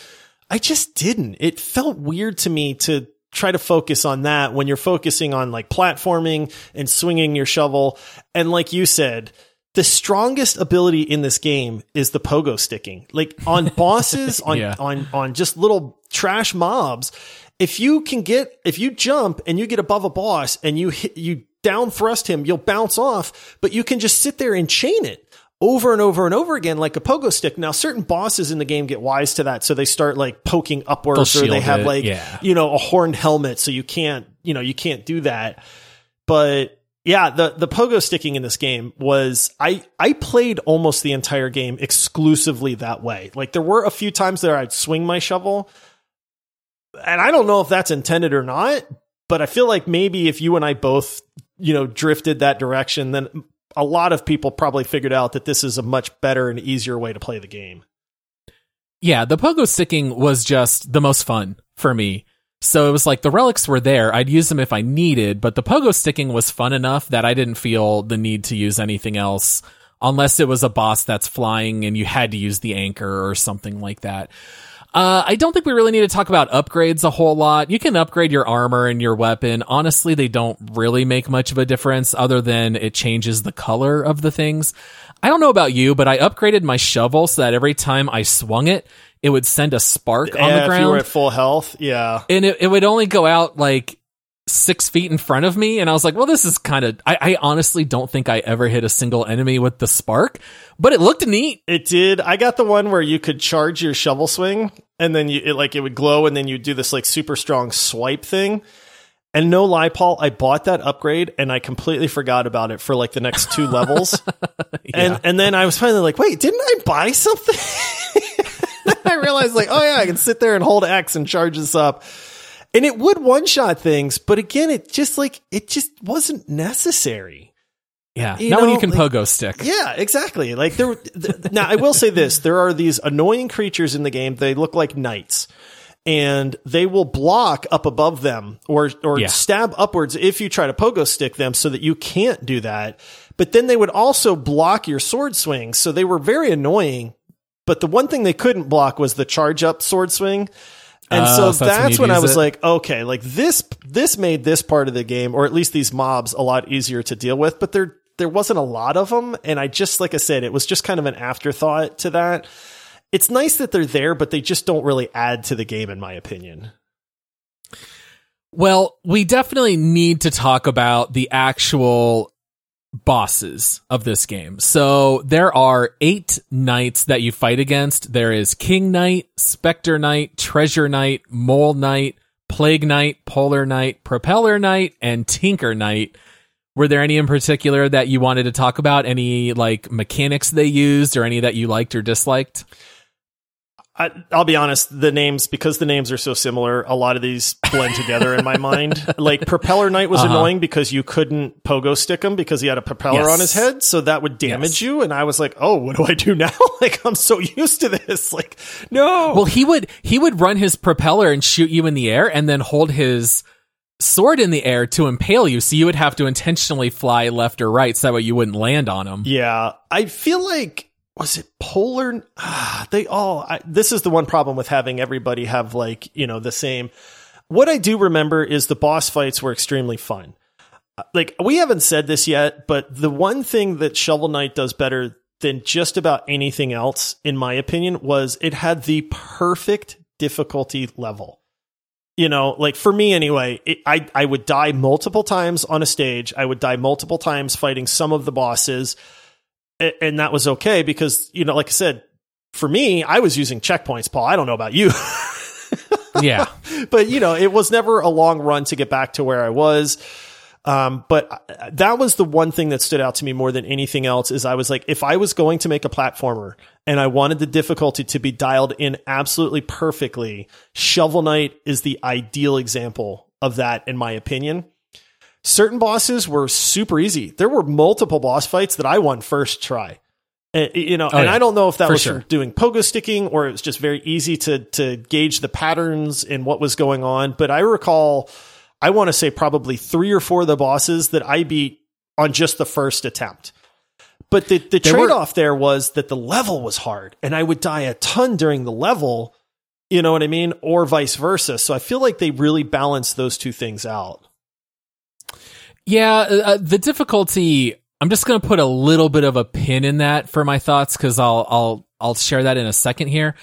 I just didn't. It felt weird to me to try to focus on that when you're focusing on like platforming and swinging your shovel. And like you said, the strongest ability in this game is the pogo sticking. Like on bosses, on Yeah. on on just little trash mobs. If you can get if you jump and you get above a boss and you hit, you down thrust him, you'll bounce off, but you can just sit there and chain it over and over and over again like a pogo stick. Now certain bosses in the game get wise to that, so they start like poking upwards They'll or they have it, like yeah. you know a horned helmet so you can't you know you can't do that. But yeah, the the pogo sticking in this game was I I played almost the entire game exclusively that way. Like there were a few times there I'd swing my shovel, and I don't know if that's intended or not, but I feel like maybe if you and I both you know drifted that direction, then a lot of people probably figured out that this is a much better and easier way to play the game. Yeah, the pogo sticking was just the most fun for me. So it was like the relics were there. I'd use them if I needed, but the pogo sticking was fun enough that I didn't feel the need to use anything else unless it was a boss that's flying and you had to use the anchor or something like that. Uh, I don't think we really need to talk about upgrades a whole lot. You can upgrade your armor and your weapon. Honestly, they don't really make much of a difference other than it changes the color of the things. I don't know about you, but I upgraded my shovel so that every time I swung it, it would send a spark on Yeah, the if you were ground. at full health, yeah. and it, it would only go out like six feet in front of me. And I was like, well, this is kind of, I, I honestly don't think I ever hit a single enemy with the spark, but it looked neat. It did. I got the one where you could charge your shovel swing and then you it like it would glow and then you do this like super strong swipe thing. And no lie, Paul, I bought that upgrade and I completely forgot about it for like the next two levels. And and then I was finally like, wait, didn't I buy something? I realized like, oh yeah, I can sit there and hold X and charge this up. And it would one shot things, but again, it just like it just wasn't necessary. Yeah. You Not when you can like- pogo stick. Yeah, exactly. Like there. Th- now, I will say this: there are these annoying creatures in the game. They look like knights, and they will block up above them or or Yeah. stab upwards if you try to pogo stick them, so that you can't do that. But then they would also block your sword swings, so they were very annoying. But the one thing they couldn't block was the charge up sword swing. And Oh, so so that's when that's when I was it? like, okay, like this, this made this part of the game, or at least these mobs, a lot easier to deal with. But there, there wasn't a lot of them, and I just, like I said, it was just kind of an afterthought to that. It's nice that they're there, but they just don't really add to the game, in my opinion. Well, we definitely need to talk about the actual bosses of this game. So there are eight knights that you fight against. There is King Knight, Spectre Knight, Treasure Knight, Mole Knight, Plague Knight, Polar Knight, Propeller Knight, and Tinker Knight. Were there any in particular that you wanted to talk about? Any like mechanics they used or any that you liked or disliked? I, I'll be honest, the names, because the names are so similar, a lot of these blend together in my mind. Like Propeller Knight was Uh-huh. annoying because you couldn't pogo stick him because he had a propeller Yes. on his head. So that would damage Yes. you. And I was like, oh, what do I do now? like, I'm so used to this. Like, no. Well, he would he would run his propeller and shoot you in the air, and then hold his sword in the air to impale you. So you would have to intentionally fly left or right, so that way you wouldn't land on him. Yeah, I feel like was it polar? Ah, they all. I, this is the one problem with having everybody have like you know the same. What I do remember is the boss fights were extremely fun. Uh, Like we haven't said this yet, but the one thing that Shovel Knight does better than just about anything else, in my opinion, was it had the perfect difficulty level. You know, like for me anyway, it, I I would die multiple times on a stage. I would die multiple times fighting some of the bosses and that was okay because you know like i said for me i was using checkpoints paul. I don't know about you. Yeah, but you know it was never a long run to get back to where i was. Um, but that was the one thing that stood out to me more than anything else is i was like if i was going to make a platformer and i wanted the difficulty to be dialed in absolutely perfectly shovel knight is the ideal example of that in my opinion certain bosses were super easy. There were multiple boss fights that I won first try. Eh, and, you know, Oh, and yeah. I don't know if that For was sure. from doing pogo sticking or it was just very easy to to gauge the patterns and what was going on. But I recall, I want to say probably three or four of the bosses that I beat on just the first attempt. But the, the trade off there was that the level was hard and I would die a ton during the level. You know what I mean? Or vice versa. So I feel like they really balanced those two things out. Yeah. Uh, the difficulty I'm just going to put a little bit of a pin in that for my thoughts because I'll I'll I'll share that in a second here.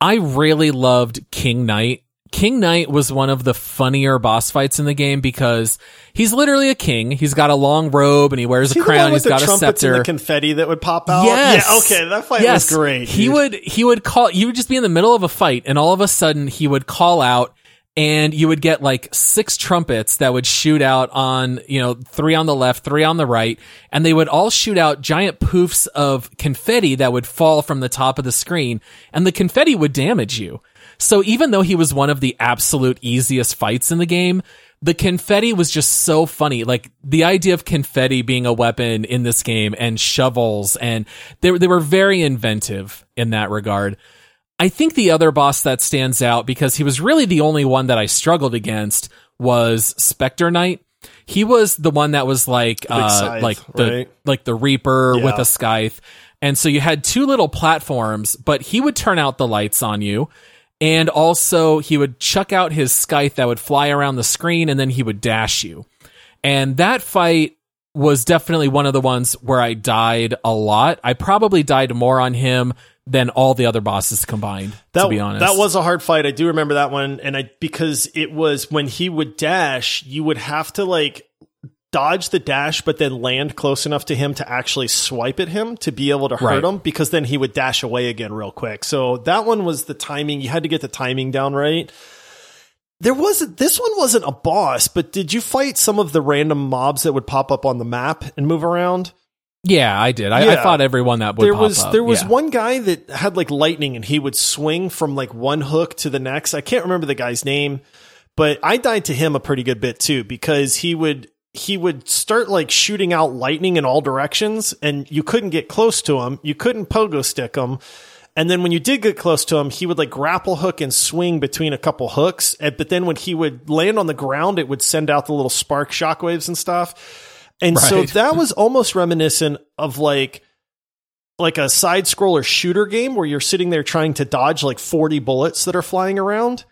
I really loved King Knight. King Knight was one of the funnier boss fights in the game because he's literally a king. He's got a long robe and he wears See a crown. He's got a scepter. and the confetti that would pop out. Yes. Yeah. Okay. That fight yes. was great. He dude. would he would call you would just be in the middle of a fight and all of a sudden he would call out and you would get like six trumpets that would shoot out on, you know, three on the left, three on the right, and they would all shoot out giant poofs of confetti that would fall from the top of the screen and the confetti would damage you. So even though he was one of the absolute easiest fights in the game, the confetti was just so funny. Like the idea of confetti being a weapon in this game and shovels and they, they were very inventive in that regard. I think the other boss that stands out because he was really the only one that I struggled against was Spectre Knight. He was the one that was like uh scythe, like the right? like the Reaper with a scythe. And so you had two little platforms, but he would turn out the lights on you. And also he would chuck out his scythe that would fly around the screen and then he would dash you. And that fight was definitely one of the ones where I died a lot. I probably died more on him than all the other bosses combined, that, to be honest. That was a hard fight. I do remember that one, and I because it was when he would dash, you would have to like dodge the dash, but then land close enough to him to actually swipe at him to be able to hurt Right. him, because then he would dash away again real quick. So that one was the timing. You had to get the timing down right. There wasn't this one wasn't a boss, but did you fight some of the random mobs that would pop up on the map and move around? Yeah, I did. I, I Yeah. fought everyone that would there pop was up. there was Yeah. one guy that had like lightning and he would swing from like one hook to the next. I can't remember the guy's name, but I died to him a pretty good bit too because he would he would start like shooting out lightning in all directions and you couldn't get close to him. You couldn't pogo stick him. And then when you did get close to him, he would like grapple hook and swing between a couple hooks. But then when he would land on the ground, it would send out the little spark shockwaves and stuff. And so that was almost reminiscent of like like a side scroller shooter game where you're sitting there trying to dodge like 40 bullets that are flying around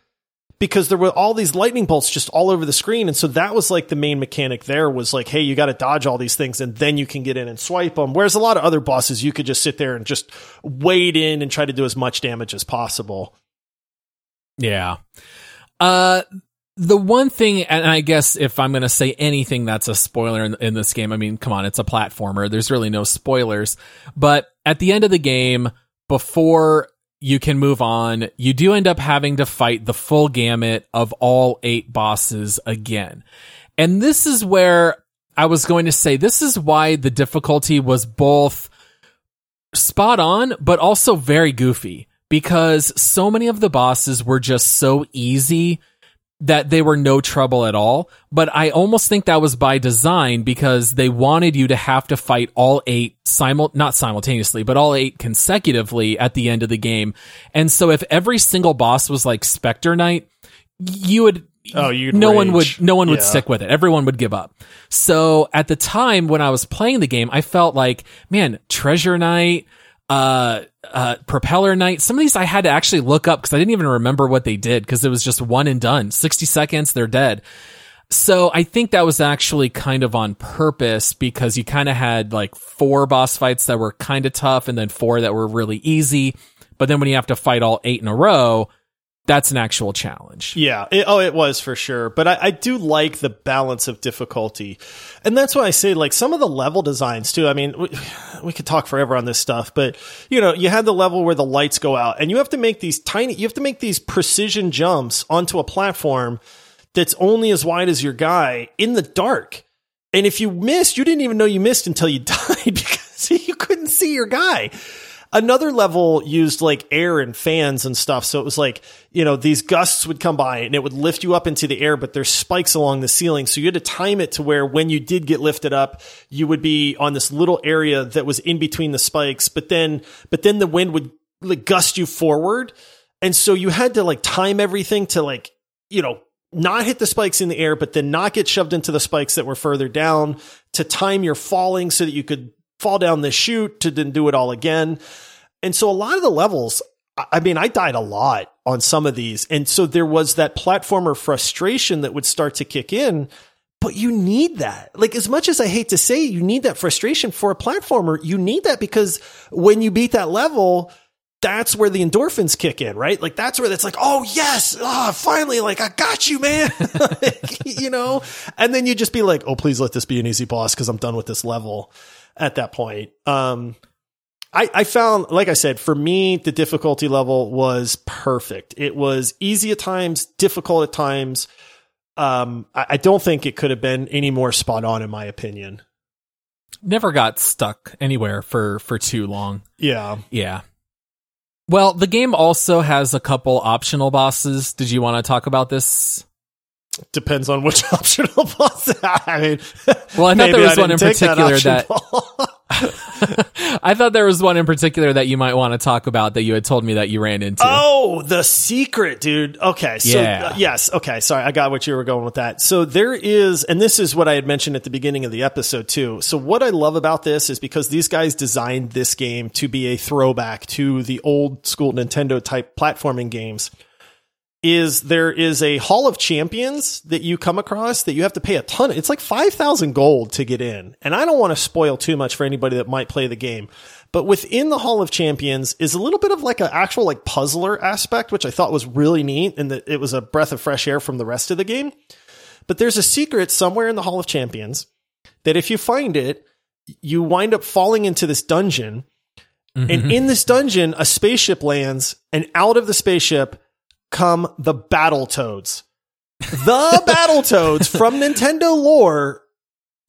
because there were all these lightning bolts just all over the screen. And so that was like the main mechanic there was like hey you got to dodge all these things and then you can get in and swipe them whereas a lot of other bosses you could just sit there and just wade in and try to do as much damage as possible. Yeah. Uh, the one thing, and I guess if I'm going to say anything that's a spoiler in, in this game, I mean, come on, it's a platformer. There's really no spoilers. But at the end of the game, before you can move on, you do end up having to fight the full gamut of all eight bosses again. And this is where I was going to say, this is why the difficulty was both spot on, but also very goofy because so many of the bosses were just so easy that they were no trouble at all. But I almost think that was by design because they wanted you to have to fight all eight simul, not simultaneously, but all eight consecutively at the end of the game. And so if every single boss was like Spectre Knight, you would, Oh, you'd no one would no one would Yeah. stick with it. Everyone would give up. So at the time when I was playing the game, I felt like, man, Treasure Knight, uh, uh, Propeller Knight, some of these I had to actually look up because I didn't even remember what they did because it was just one and done. 60 seconds, they're dead. So I think that was actually kind of on purpose because you kind of had like four boss fights that were kind of tough and then four that were really easy. But then when you have to fight all eight in a row, that's an actual challenge. Yeah. It, oh, it was for sure. But I, I do like the balance of difficulty. And that's why I say, like, some of the level designs, too. I mean, we, we could talk forever on this stuff, but, you know, you had the level where the lights go out, and you have to make these tiny, you have to make these precision jumps onto a platform that's only as wide as your guy in the dark. And if you missed, you didn't even know you missed until you died because you couldn't see your guy another level used like air and fans and stuff. So it was like, you know, these gusts would come by and it would lift you up into the air, but there's spikes along the ceiling. So you had to time it to where when you did get lifted up, you would be on this little area that was in between the spikes. But then, but then the wind would like gust you forward. And so you had to like time everything to like, you know, not hit the spikes in the air, but then not get shoved into the spikes that were further down to time your falling so that you could fall down the chute to then do it all again. And so a lot of the levels, I I mean, I died a lot on some of these. And so there was that platformer frustration that would start to kick in but you need that. Like as much as I hate to say you need that frustration for a platformer, you need that because when you beat that level, that's where the endorphins kick in, right? Like that's where it's like, oh yes, ah, oh, finally, like I got you, man. like, you know, and then you just be like, oh, please let this be an easy boss because I'm done with this level at that point. Um, I, I found, like I said, for me, the difficulty level was perfect. It was easy at times, difficult at times. Um, I, I don't think it could have been any more spot on, in my opinion. Never got stuck anywhere for for too long. Yeah, yeah. Well, the game also has a couple optional bosses. Did you want to talk about this? Depends on which optional boss. I mean, well, I thought there was one in particular that, that I thought there was one in particular that you might want to talk about that you had told me that you ran into. Oh, the secret, dude. Okay. So, yeah. Uh, yes. Okay. Sorry. I got what you were going with that. So there is, and this is what I had mentioned at the beginning of the episode too. So what I love about this is because these guys designed this game to be a throwback to the old school Nintendo type platforming games is there is a Hall of Champions that you come across that you have to pay a ton. It's like 5,000 gold to get in. And I don't want to spoil too much for anybody that might play the game. But within the Hall of Champions is a little bit of like an actual like puzzler aspect, which I thought was really neat and that it was a breath of fresh air from the rest of the game. But there's a secret somewhere in the Hall of Champions that if you find it, you wind up falling into this dungeon. Mm-hmm. And in this dungeon, a spaceship lands and out of the spaceship come the Battletoads. The Battletoads from Nintendo lore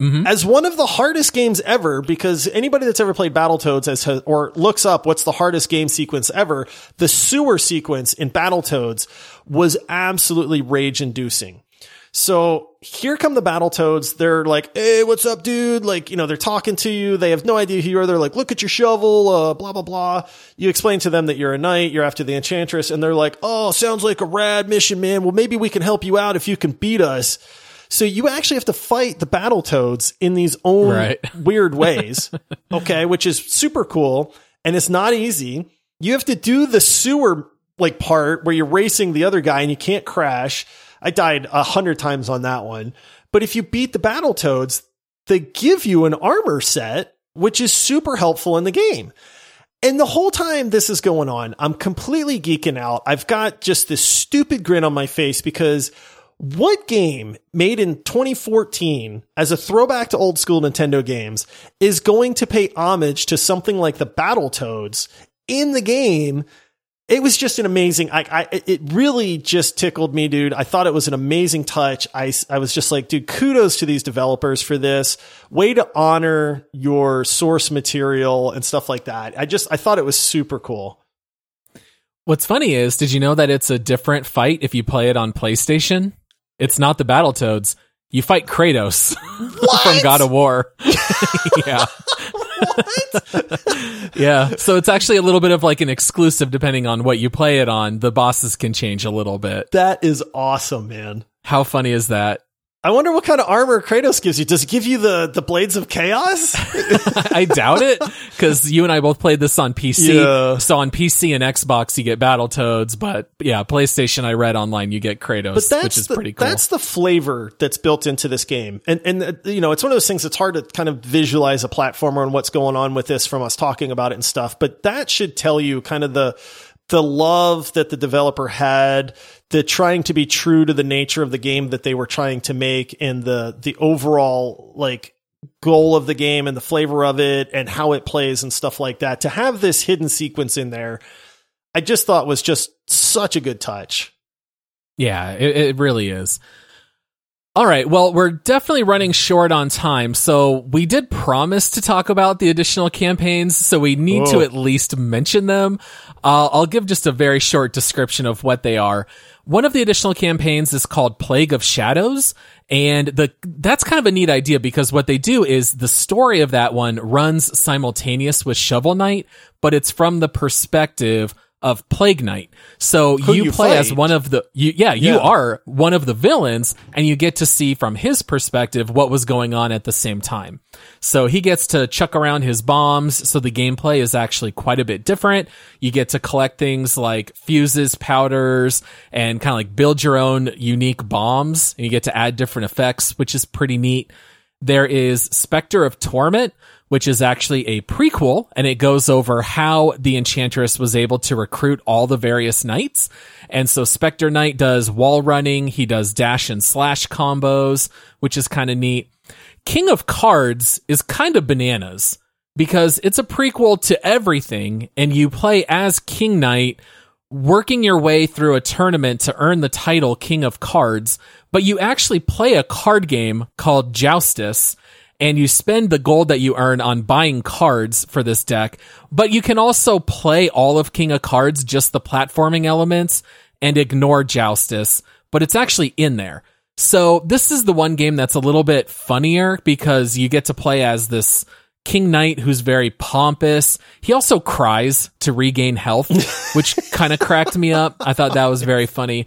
Mm-hmm. as one of the hardest games ever because anybody that's ever played Battletoads as or looks up what's the hardest game sequence ever, the sewer sequence in Battletoads was absolutely rage inducing. So here come the battletoads. They're like, Hey, what's up, dude? Like, you know, they're talking to you. They have no idea who you are. They're like, look at your shovel, uh, blah, blah, blah. You explain to them that you're a knight. You're after the enchantress. And they're like, Oh, sounds like a rad mission, man. Well, maybe we can help you out if you can beat us. So you actually have to fight the battletoads in these own right. weird ways. okay. Which is super cool. And it's not easy. You have to do the sewer like part where you're racing the other guy and you can't crash. I died a hundred times on that one. But if you beat the battletoads, they give you an armor set, which is super helpful in the game. And the whole time this is going on, I'm completely geeking out. I've got just this stupid grin on my face because what game made in 2014 as a throwback to old school Nintendo games is going to pay homage to something like the Battletoads in the game it was just an amazing I, I it really just tickled me dude. I thought it was an amazing touch. I i was just like dude kudos to these developers for this. Way to honor your source material and stuff like that. I just i thought it was super cool. What's funny is did you know that it's a different fight if you play it on playstation? It's not the battletoads you fight kratos from god of war. Yeah yeah. So it's actually a little bit of like an exclusive depending on what you play it on. The bosses can change a little bit. That is awesome, man. How funny is that? I wonder what kind of armor Kratos gives you. Does it give you the, the blades of chaos? I doubt it because you and I both played this on PC. Yeah. So on PC and Xbox, you get Battletoads, but yeah, PlayStation, I read online, you get Kratos, which is the, pretty cool. That's the flavor that's built into this game. And, and, uh, you know, it's one of those things that's hard to kind of visualize a platformer and what's going on with this from us talking about it and stuff, but that should tell you kind of the, the love that the developer had, the trying to be true to the nature of the game that they were trying to make and the the overall like goal of the game and the flavor of it and how it plays and stuff like that. To have this hidden sequence in there, I just thought was just such a good touch. Yeah, it, it really is. All right. Well, we're definitely running short on time. So we did promise to talk about the additional campaigns. So we need Whoa. to at least mention them. Uh, I'll give just a very short description of what they are. One of the additional campaigns is called Plague of Shadows. And the, that's kind of a neat idea because what they do is the story of that one runs simultaneous with Shovel Knight, but it's from the perspective of Plague Knight. So you, you play as one of the, you, yeah, you Yeah. are one of the villains and you get to see from his perspective what was going on at the same time. So he gets to chuck around his bombs. So the gameplay is actually quite a bit different. You get to collect things like fuses, powders, and kind of like build your own unique bombs. And you get to add different effects, which is pretty neat. There is Spectre of Torment, which is actually a prequel, and it goes over how the Enchantress was able to recruit all the various knights. And so Spectre Knight does wall running, he does dash and slash combos, which is kind of neat. King of Cards is kind of bananas because it's a prequel to everything, and you play as King Knight working your way through a tournament to earn the title King of Cards, but you actually play a card game called Joustus, and you spend the gold that you earn on buying cards for this deck, but you can also play all of King of Cards, just the platforming elements, and ignore Joustus, but it's actually in there. So this is the one game that's a little bit funnier because you get to play as this King Knight who's very pompous. He also cries to regain health, which kind of cracked me up. I thought that was very funny.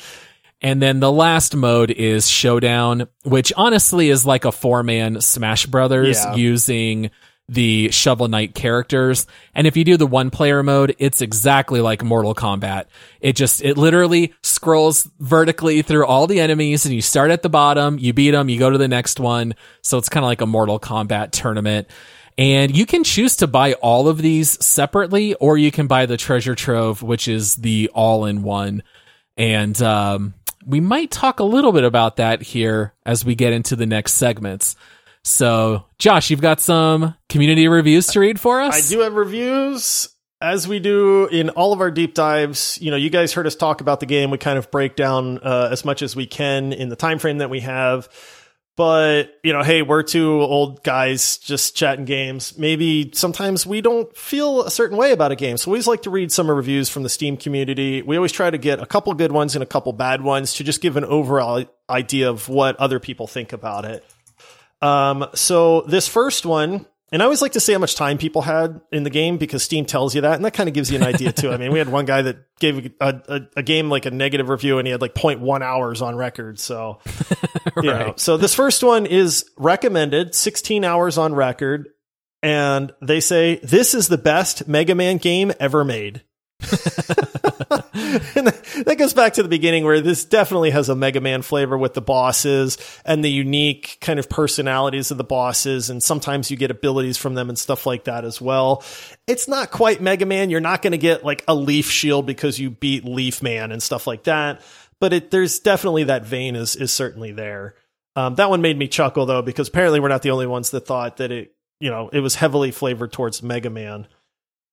And then the last mode is Showdown, which honestly is like a four man Smash Brothers Yeah. using the Shovel Knight characters. And if you do the one player mode, it's exactly like Mortal Kombat. It just, it literally scrolls vertically through all the enemies and you start at the bottom, you beat them, you go to the next one. So it's kind of like a Mortal Kombat tournament. And you can choose to buy all of these separately, or you can buy the treasure trove, which is the all in one. And, um, we might talk a little bit about that here as we get into the next segments. So, Josh, you've got some community reviews to read for us? I do have reviews. As we do in all of our deep dives, you know, you guys heard us talk about the game. We kind of break down uh, as much as we can in the time frame that we have. But you know, hey, we're two old guys just chatting games. Maybe sometimes we don't feel a certain way about a game, so we always like to read some reviews from the Steam community. We always try to get a couple good ones and a couple bad ones to just give an overall idea of what other people think about it. Um, so this first one, and I always like to see how much time people had in the game because Steam tells you that, and that kind of gives you an idea too. I mean, we had one guy that gave a, a, a game like a negative review, and he had like 0.1 hours on record. So, you know. So this first one is recommended, 16 hours on record, and they say this is the best Mega Man game ever made. and that goes back to the beginning where this definitely has a Mega Man flavor with the bosses and the unique kind of personalities of the bosses. And sometimes you get abilities from them and stuff like that as well. It's not quite Mega Man. You're not going to get like a Leaf Shield because you beat Leaf Man and stuff like that. But it, there's definitely that vein is, is certainly there. Um, that one made me chuckle though, because apparently we're not the only ones that thought that it, you know, it was heavily flavored towards Mega Man.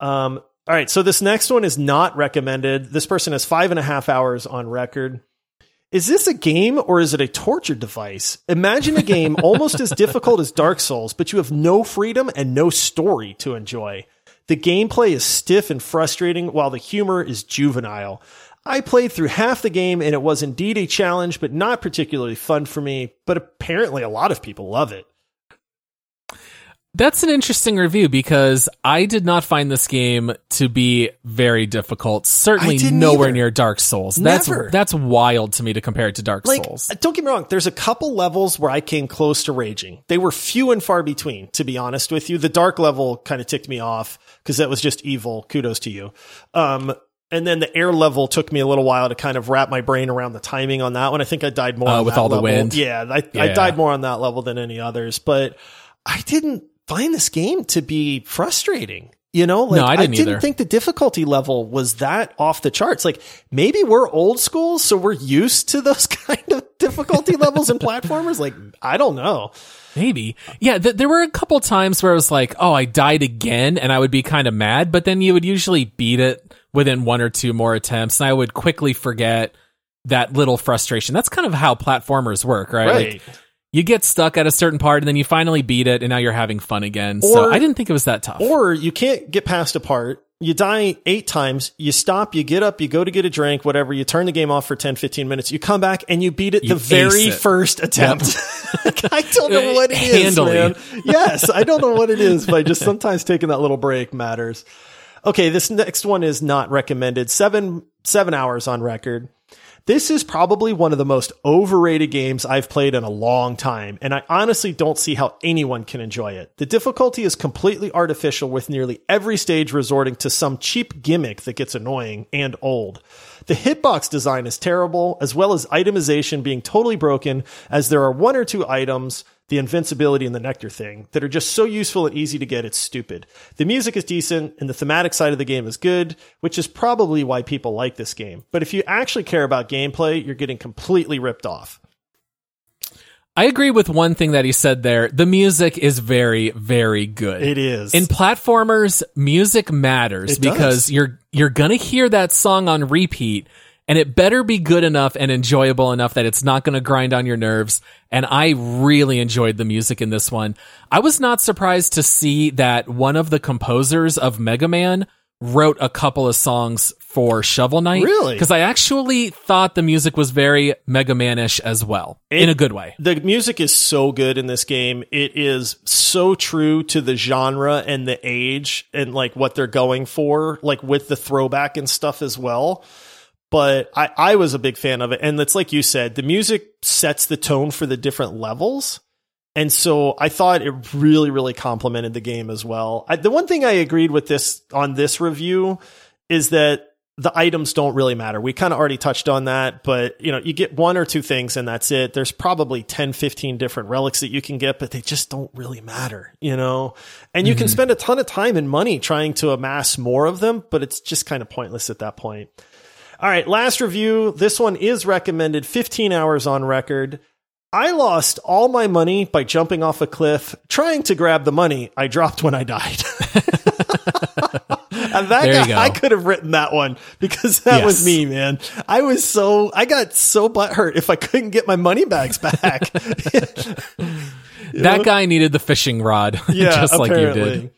Um, all right, so this next one is not recommended. This person has five and a half hours on record. Is this a game or is it a torture device? Imagine a game almost as difficult as Dark Souls, but you have no freedom and no story to enjoy. The gameplay is stiff and frustrating, while the humor is juvenile. I played through half the game and it was indeed a challenge, but not particularly fun for me. But apparently, a lot of people love it. That's an interesting review because I did not find this game to be very difficult. Certainly nowhere either. near Dark Souls. That's Never. that's wild to me to compare it to Dark like Souls. don't get me wrong there's a couple levels where i came close to raging they were few and far between to be honest with you the dark level kind of ticked me off because that was just evil kudos to you um and then the air level took me a little while to kind of wrap my brain around the timing on that one. I think I died more Uh, with all the wind? Yeah, I, I died more on that level than any others, but I didn't find this game to be frustrating. You know, like No, I didn't either. think the difficulty level was that off the charts. Like maybe we're old school, so we're used to those kind of difficulty levels in platformers. Like I don't know. Maybe. Yeah, th- there were a couple times where I was like, oh, I died again, and I would be kind of mad, but then you would usually beat it within one or two more attempts, and I would quickly forget that little frustration. That's kind of how platformers work, right? Like, you get stuck at a certain part, and then you finally beat it, and now you're having fun again. so I didn't think it was that tough. Or you can't get past a part. You die eight times. You stop, you get up, you go to get a drink, whatever. You turn the game off for 10, 15 minutes. You come back and you beat it You the very it. first attempt. Like, I don't know what it is, Handily. man. Yes, I don't know what it is, but just sometimes taking that little break matters. Okay, this next one is not recommended. Seven seven hours on record. This is probably one of the most overrated games I've played in a long time, and I honestly don't see how anyone can enjoy it. The difficulty is completely artificial with nearly every stage resorting to some cheap gimmick that gets annoying and old. The hitbox design is terrible, as well as itemization being totally broken, as there are one or two items the invincibility and the nectar thing that are just so useful and easy to get it's stupid. The music is decent and the thematic side of the game is good, which is probably why people like this game. But if you actually care about gameplay, you're getting completely ripped off. I agree with one thing that he said there. The music is very, very good. It is. In platformers, music matters It because does. you're you're gonna hear that song on repeat and it better be good enough and enjoyable enough that it's not gonna grind on your nerves. And I really enjoyed the music in this one. I was not surprised to see that one of the composers of Mega Man wrote a couple of songs for Shovel Knight. Really? Because I actually thought the music was very Mega Man-ish as well. in a good way. The music is so good in this game. It is so true to the genre and the age and like what they're going for, like with the throwback and stuff as well. But I, I was a big fan of it. And it's like you said, the music sets the tone for the different levels. And so I thought it really, really complemented the game as well. I, the one thing I agreed with this on this review is that the items don't really matter. We kind of already touched on that, but you know, you get one or two things and that's it. There's probably 10, 15 different relics that you can get, but they just don't really matter, you know? And you can mm-hmm. spend a ton of time and money trying to amass more of them, but it's just kind of pointless at that point. All right, last review. This one is recommended 15 hours on record. I lost all my money by jumping off a cliff trying to grab the money I dropped when I died. and that There you guy, go. I could have written that one because that was me, man. I was so, I got so butthurt if I couldn't get my money bags back. That guy needed the fishing rod, Yeah, just like you did.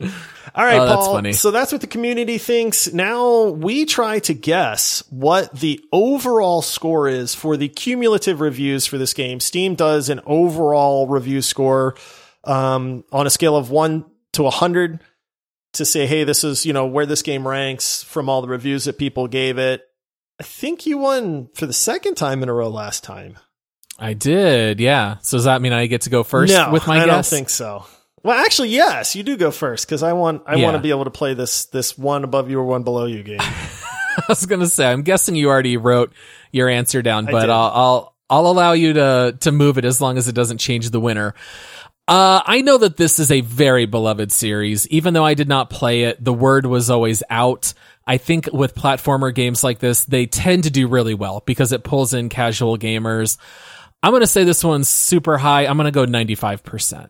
All right, Oh, that's Paul. funny. So that's what the community thinks. Now we try to guess what the overall score is for the cumulative reviews for this game. Steam does an overall review score um, on a scale of one to a hundred to say, hey, this is you know where this game ranks from all the reviews that people gave it. I think you won for the second time in a row last time. I did, yeah. So does that mean I get to go first no, with my I guess? don't think so. Well, actually, yes, you do go first because I want I Yeah. want to be able to play this this one above you or one below you game. I was gonna say, I'm guessing you already wrote your answer down, but. I'll, I'll I'll allow you to to move it as long as it doesn't change the winner. Uh, I know that this is a very beloved series. Even though I did not play it, the word was always out. I think with platformer games like this, they tend to do really well because it pulls in casual gamers. I'm going to say this one's super high. I'm going to go 95%.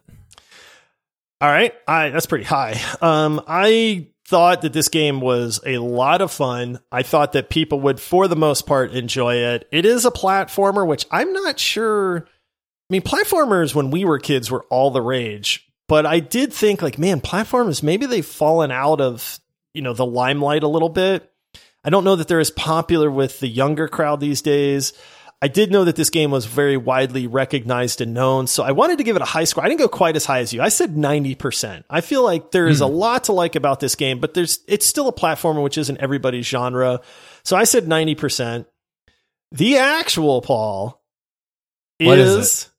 All right, I that's pretty high. Um, I thought that this game was a lot of fun. I thought that people would, for the most part, enjoy it. It is a platformer, which I'm not sure. I mean, platformers when we were kids were all the rage, but I did think like, man, platformers maybe they've fallen out of you know the limelight a little bit. I don't know that they're as popular with the younger crowd these days. I did know that this game was very widely recognized and known, so I wanted to give it a high score. I didn't go quite as high as you. I said 90%. I feel like there is a hmm. lot to like about this game, but there's it's still a platformer which isn't everybody's genre. So I said 90%. The actual Paul What is is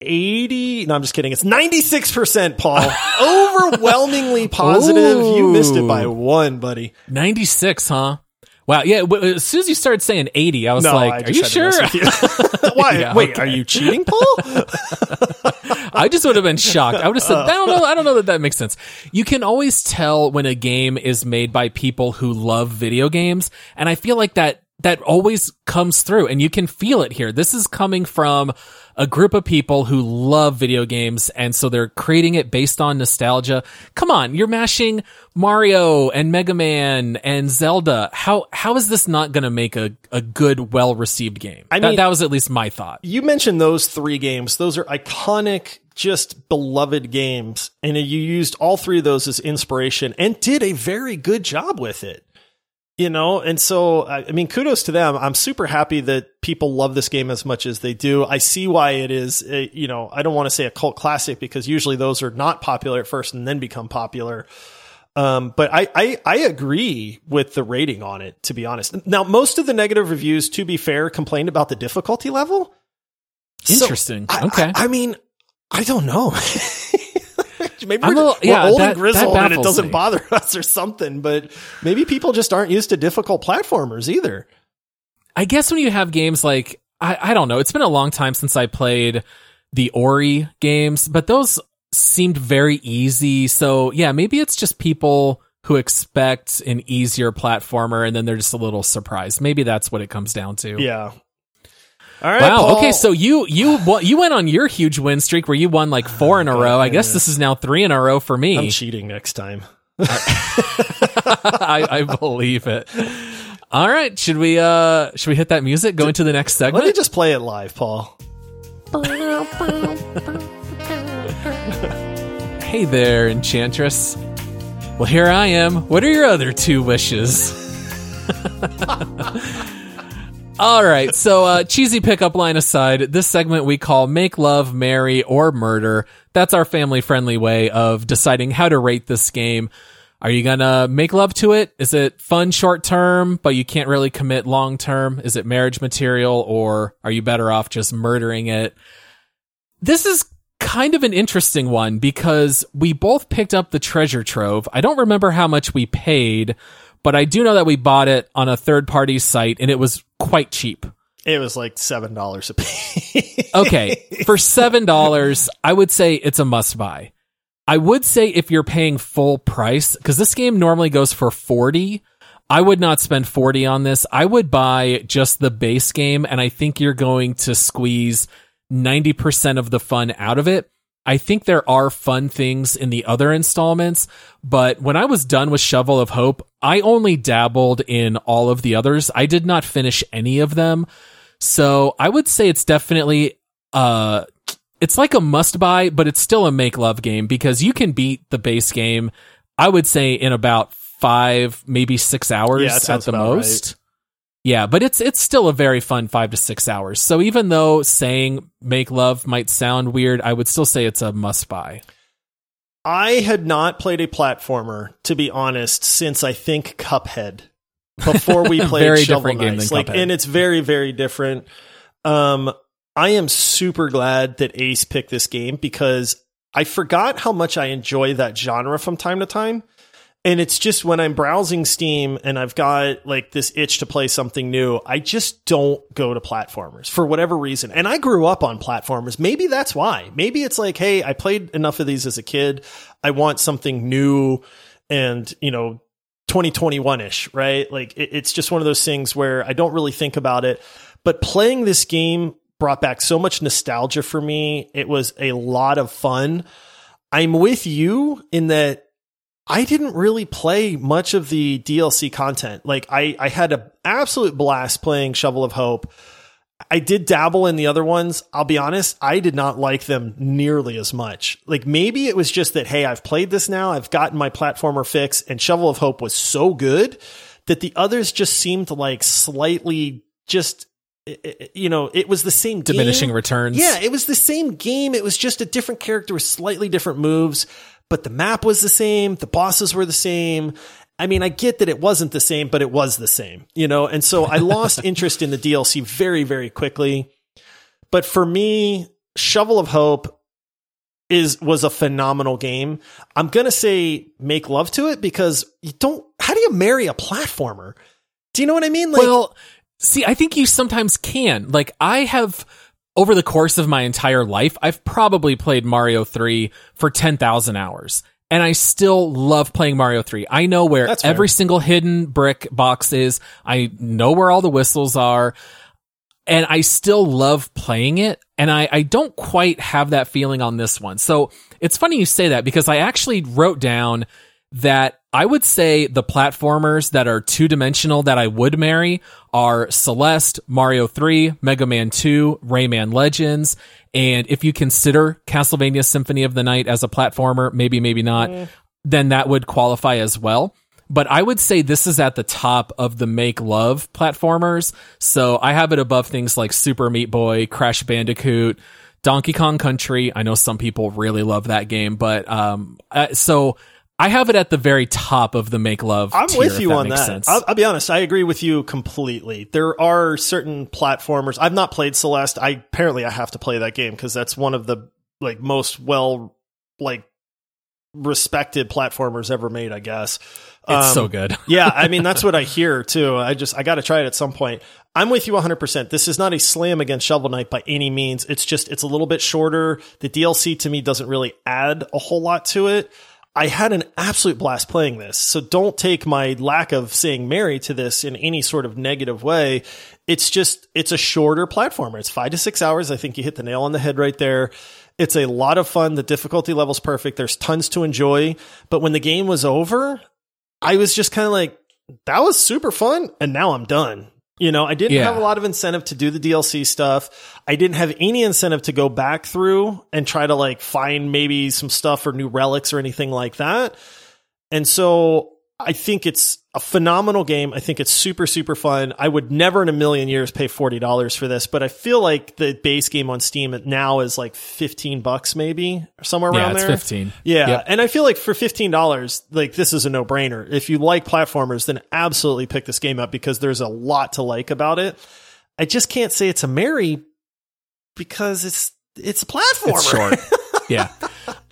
80 no i'm just kidding it's 96% paul overwhelmingly positive you missed it by one buddy 96, huh? Wow. Yeah. As soon as you started saying 80, I was no like, I are you sure? you. why Yeah, wait okay. are you cheating paul I just would have been shocked. I would have said, I don't know. I don't know that that makes sense. You can always tell when a game is made by people who love video games. And I feel like that, that always comes through and you can feel it here. This is coming from a group of people who love video games. And so they're creating it based on nostalgia. Come on. You're mashing Mario and Mega Man and Zelda. How, how is this not going to make a, a good, well received game? I that, mean- that was at least my thought. you mentioned those three games. Those are iconic, just beloved games. And you used all three of those as inspiration and did a very good job with it. You know, and so, I I mean, kudos to them. I'm super happy that people love this game as much as they do. I see why it is, a, you know, I don't want to say a cult classic because usually those are not popular at first and then become popular. Um, but I, I, I agree with the rating on it, to be honest. Now, most of the negative reviews, to be fair, complained about the difficulty level. So, Interesting. I- okay. I, I mean, I don't know. maybe I'm we're, we're old that- and grizzled and it doesn't me. bother us or something, but maybe people just aren't used to difficult platformers either. I guess when you have games like I, I don't know, it's been a long time since I played the Ori games, but those seemed very easy. So yeah, maybe it's just people who expect an easier platformer and then they're just a little surprised. Maybe that's what it comes down to. Yeah. All right. Wow. Paul. Okay. So you you you went on your huge win streak where you won like four in a row. I guess this is now three in a row for me. I'm cheating next time. I, I believe it. All right. Should we uh should we hit that music? Go into the next segment. Let me just play it live, Paul. Hey there, Enchantress. Well, here I am. What are your other two wishes? All right, so uh, cheesy pickup line aside, this segment we call Make Love, Marry, or Murder. That's our family friendly way of deciding how to rate this game. Are you gonna make love to it? Is it fun short term, but you can't really commit long term? Is it marriage material, or are you better off just murdering it? This is kind of an interesting one because we both picked up the treasure trove. I don't remember how much we paid, but I do know that we bought it on a third party site and it was quite cheap. It was like seven dollars a piece. Okay, for $7, I would say it's a must buy. I would say if you're paying full price cuz this game normally goes for 40, I would not spend 40 on this. I would buy just the base game and I think you're going to squeeze 90% of the fun out of it. I think there are fun things in the other installments, but when I was done with Shovel of Hope, I only dabbled in all of the others. I did not finish any of them. So I would say it's definitely uh it's like a must buy, but it's still a make love game because you can beat the base game, I would say in about five, maybe six hours Yeah, at the most. Yeah, but it's it's still a very fun five to six hours. So even though saying make love might sound weird, I would still say it's a must buy. I had not played a platformer, to be honest, since I think Cuphead. Before we played Very Shovel different game than like, Cuphead. and it's very, very different. Um, I am super glad that Ace picked this game because I forgot how much I enjoy that genre from time to time. And it's just when I'm browsing Steam and I've got like this itch to play something new, I just don't go to platformers for whatever reason. And I grew up on platformers. Maybe that's why. Maybe it's like, hey, I played enough of these as a kid. I want something new and, you know, 2021 ish, right? Like it, it's just one of those things where I don't really think about it. But playing this game brought back so much nostalgia for me. It was a lot of fun. I'm with you in that I didn't really play much of the DLC content. Like I, I had an absolute blast playing Shovel of Hope. I did dabble in the other ones. I'll be honest, I did not like them nearly as much. Like maybe it was just that, hey, I've played this now, I've gotten my platformer fix, and Shovel of Hope was so good that the others just seemed like slightly just, you know, it was the same game. Diminishing returns. Yeah, it was the same game. It was just a different character with slightly different moves, but the map was the same. The bosses were the same. I mean, I get that it wasn't the same, but it was the same, you know? And so I lost interest in the DLC very, very quickly. But for me, Shovel of Hope is was a phenomenal game. I'm going to say make love to it because you don't how do you marry a platformer? Do you know what I mean? Like well, see, I think you sometimes can. Like I have over the course of my entire life, I've probably played Mario 3 for 10,000 hours. And I still love playing Mario 3. I know where That's fair. every single hidden brick box is. I know where all the whistles are. And I still love playing it. And I, I don't quite have that feeling on this one. So it's funny you say that because I actually wrote down that I would say the platformers that are two dimensional that I would marry are Celeste, Mario 3, Mega Man 2, Rayman Legends. And if you consider Castlevania Symphony of the Night as a platformer, maybe, maybe not, then that would qualify as well. But I would say this is at the top of the make love platformers. So I have it above things like Super Meat Boy, Crash Bandicoot, Donkey Kong Country. I know some people really love that game, but um, uh, so I have it at the very top of the make love. I'm tier, with you on that. sense. I'll, I'll be honest. I agree with you completely. There are certain platformers. I've not played Celeste. I apparently I have to play that game because that's one of the like most well like respected platformers ever made. I guess it's Um, so good. yeah, I mean that's what I hear too. I just I got to try it at some point. I'm with you 100%. This is not a slam against Shovel Knight by any means. It's just it's a little bit shorter. The DLC to me doesn't really add a whole lot to it. I had an absolute blast playing this. So don't take my lack of saying marry to this in any sort of negative way. It's just it's a shorter platformer. It's 5 to 6 hours. I think you hit the nail on the head right there. It's a lot of fun. The difficulty level's perfect. There's tons to enjoy. But when the game was over, I was just kind of like, that was super fun. And now I'm done. You know, I didn't Yeah. have a lot of incentive to do the DLC stuff. I didn't have any incentive to go back through and try to like find maybe some stuff or new relics or anything like that. And so I think it's a phenomenal game. I think it's super, super fun. I would never in a million years pay $40 for this, but I feel like the base game on Steam now is like 15 bucks maybe or somewhere yeah, around it's there. 15. Yeah, Yep. and I feel like for fifteen dollars, like this is a no brainer. If you like platformers, then absolutely pick this game up because there's a lot to like about it. I just can't say it's a marry because it's it's a platformer. It's short. yeah.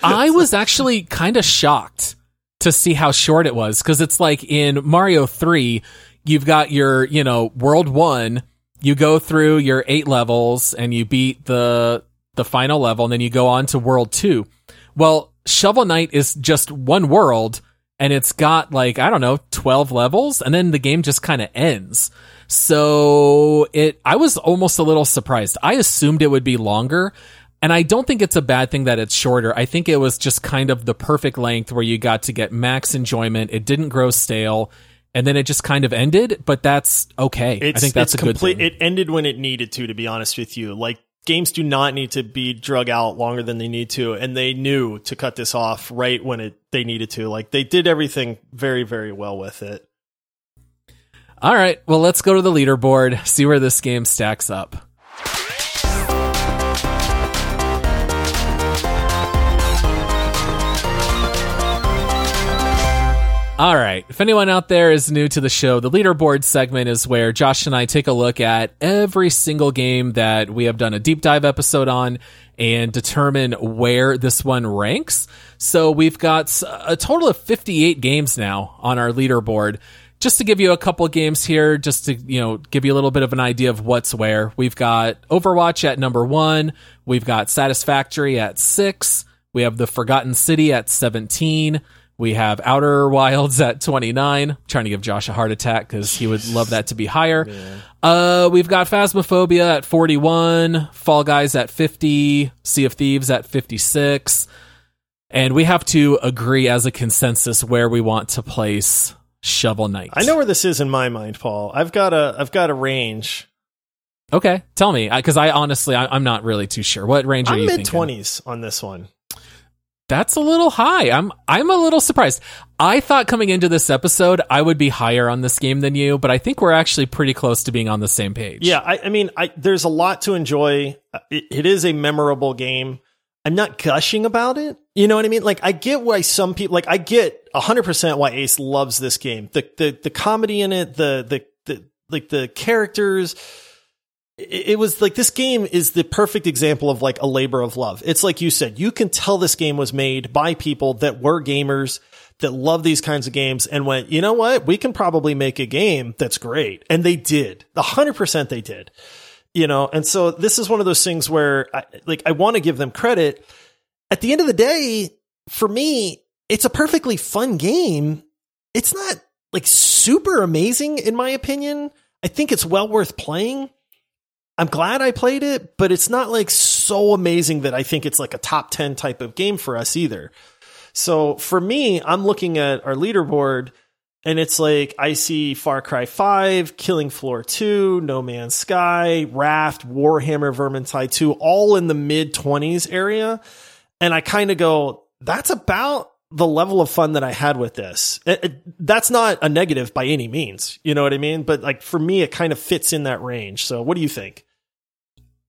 I was actually kind of shocked to see how short it was because it's like in Mario 3, you've got your, you know, world 1, you go through your 8 levels and you beat the the final level and then you go on to world 2. Well, Shovel Knight is just one world and it's got like I don't know, 12 levels and then the game just kind of ends. So it I was almost a little surprised. I assumed it would be longer. And I don't think it's a bad thing that it's shorter. I think it was just kind of the perfect length where you got to get max enjoyment. It didn't grow stale, and then it just kind of ended. But that's okay. It's, I think that's a good complete. thing. It ended when it needed to. To be honest with you, like games do not need to be drug out longer than they need to, and they knew to cut this off right when it they needed to. Like they did everything very very well with it. All right. Well, let's go to the leaderboard. See where this game stacks up. All right. If anyone out there is new to the show, the leaderboard segment is where Josh and I take a look at every single game that we have done a deep dive episode on and determine where this one ranks. So we've got a total of 58 games now on our leaderboard. Just to give you a couple games here, just to, you know, give you a little bit of an idea of what's where. We've got Overwatch at number one. We've got Satisfactory at six. We have The Forgotten City at 17. We have Outer Wilds at 29. Trying to give Josh a heart attack because he would love that to be higher. Uh, we've got Phasmophobia at 41, Fall Guys at 50, Sea of Thieves at 56. And we have to agree as a consensus where we want to place Shovel Knight. I know where this is in my mind, Paul. I've got a I've got a range. Okay, tell me, because I honestly, I, I'm not really too sure. What range are I'm you mid twenties on this one. That's a little high. I'm I'm a little surprised. I thought coming into this episode I would be higher on this game than you, but I think we're actually pretty close to being on the same page. Yeah, I, I mean, I, there's a lot to enjoy. Uh, It, it is a memorable game. I'm not gushing about it. You know what I mean? Like, I get why some people, like, I get 100% why Ace loves this game. The, the, the comedy in it, the, the, the, like, the characters. It, was like, this game is the perfect example of like a labor of love. It's like you said, you can tell this game was made by people that were gamers that love these kinds of games and went, you know what? We can probably make a game that's great. And they did. A hundred percent they did. You know, and so this is one of those things where I, like, I want to give them credit. At the end of the day, for me, it's a perfectly fun game. It's not like super amazing in my opinion. I think it's well worth playing. I'm glad I played it, but it's not like so amazing that I think it's like a top 10 type of game for us either. So for me, I'm looking at our leaderboard and it's like I see Far Cry 5, Killing Floor 2, No Man's Sky, Raft, Warhammer Vermintide 2, all in the mid 20s area. And I kind of go, that's about the level of fun that I had with this. It- it- that's not a negative by any means. You know what I mean? But like for me, it kind of fits in that range. So what do you think?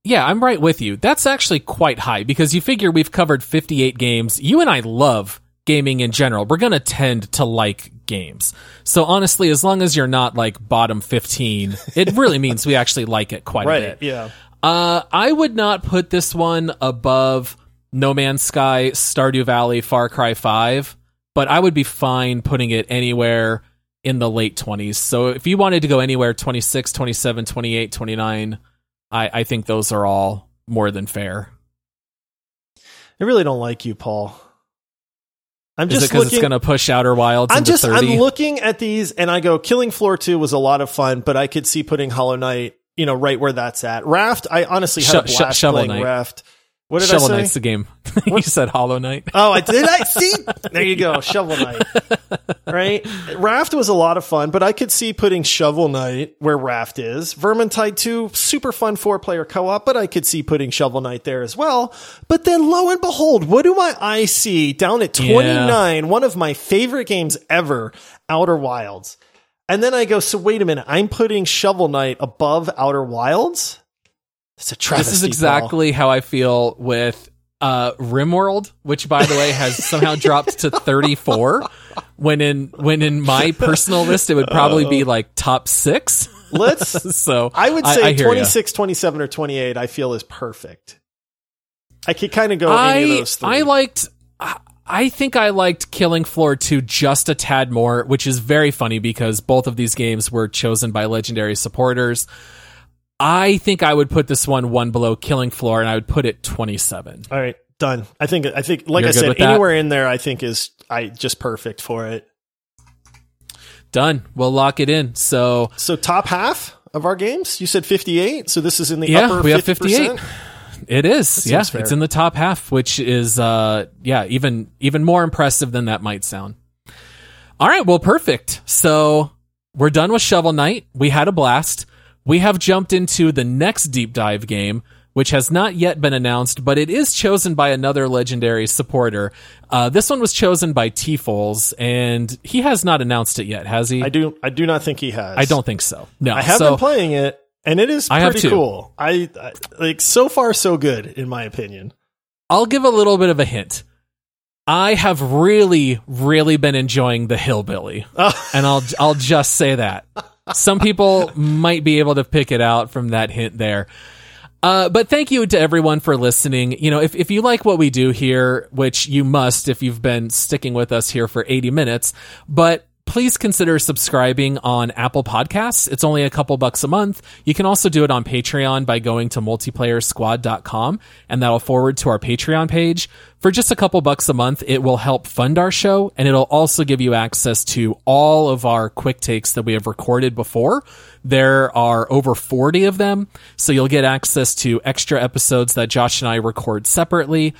Yeah, I'm right with you. That's actually quite high because you figure we've covered 58 games. You and I love gaming in general. We're going to tend to like games. So honestly, as long as you're not like bottom 15, it really means we actually like it quite Right. a bit. Yeah. Uh, I would not put this one above No Man's Sky, Stardew Valley, Far Cry 5, but I would be fine putting it anywhere in the late 20s. So if you wanted to go anywhere 26, 27, 28, 29, I, I think those are all more than fair. I really don't like you, Paul. I'm Is just because it's going to push Outer Wilds I'm just 30? I'm looking at these and I go, Killing Floor 2 was a lot of fun, but I could see putting Hollow Knight, you know, right where that's at. Raft, I honestly had a Sho- sho- blast playing Knight. Raft. What did Shovel I say? Knight's the game. you said Hollow Knight. Oh, I did. I see. There you go. Shovel Knight. Right. Raft was a lot of fun, but I could see putting Shovel Knight where Raft is. Vermintide 2, super fun four player co op, but I could see putting Shovel Knight there as well. But then lo and behold, what do my eye see down at 29? One of my favorite games ever, Outer Wilds. And then I go, so wait a minute, I'm putting Shovel Knight above Outer Wilds? It's a travesty. This is Paul. exactly how I feel with uh, RimWorld, which by the way has somehow dropped to 34. When in when in my personal list, it would probably be like top six. Let's So I would say I ya. 26, 27, or 28, I feel is perfect. I could kind of go any of I those three. I liked. I- I think I liked Killing Floor 2 just a tad more, which is very funny because both of these games were chosen by legendary supporters. I think I would put this one one below Killing Floor, and I would put it 27. All right, done. I think, I think, like You're I said, that? anywhere in there, I think is I just perfect for it. Done. We'll lock it in. So So top half of our games, you said 58. So this is in the Yeah, upper we have 50%? 58. It is. Yeah, fair. it's in the top half, which is uh yeah, even even more impressive than that might sound. All right, well perfect. So, we're done with Shovel Knight. We had a blast. We have jumped into the next deep dive game, which has not yet been announced, but it is chosen by another legendary supporter. Uh, this one was chosen by TFolls, and he has not announced it yet, has he? I do, I do not think he has. I don't think so. No. I have so, been playing it, and it is I pretty too. cool. I, I like so far so good in my opinion. I'll give a little bit of a hint. I have really, really been enjoying the hillbilly, Oh. and I'll I'll just say that. Some people might be able to pick it out from that hint there. Uh, but thank you to everyone for listening. You know, if, if you like what we do here, which you must if you've been sticking with us here for 80 minutes, but please consider subscribing on Apple Podcasts. It's only a couple bucks a month. You can also do it on Patreon by going to multiplayersquad.com and that'll forward to our Patreon page. For just a couple bucks a month, it will help fund our show and it'll also give you access to all of our quick takes that we have recorded before. There are over 40 of them, so you'll get access to extra episodes that Josh and I record separately.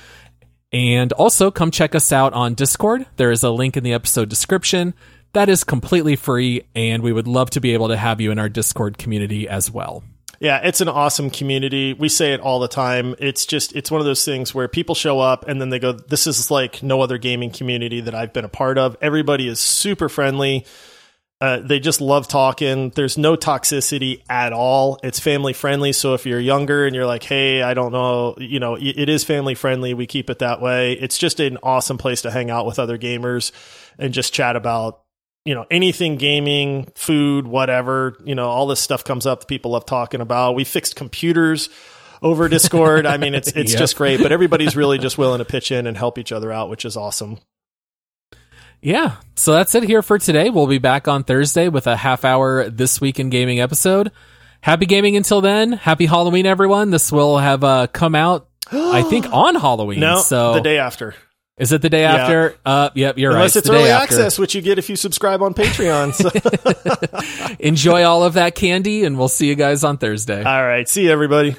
And also come check us out on Discord. There is a link in the episode description. That is completely free, and we would love to be able to have you in our Discord community as well. Yeah, it's an awesome community. We say it all the time. It's just it's one of those things where people show up and then they go, "This is like no other gaming community that I've been a part of." Everybody is super friendly. Uh, they just love talking. There's no toxicity at all. It's family friendly. So if you're younger and you're like, "Hey, I don't know," you know, it it is family friendly. We keep it that way. It's just an awesome place to hang out with other gamers and just chat about you know anything gaming food whatever you know all this stuff comes up that people love talking about we fixed computers over discord i mean it's it's Yep. just great but everybody's really just willing to pitch in and help each other out which is awesome Yeah, so that's it here for today. We'll be back on Thursday with a half hour This Week in Gaming episode. Happy gaming until then. Happy Halloween, everyone. This will have uh, come out, I think, on Halloween. no so the day after is it the day after? Uh, yep, you're unless right. it's the day early after. access which you get if you subscribe on patreon so. Enjoy all of that candy, and we'll see you guys on Thursday. all right see you everybody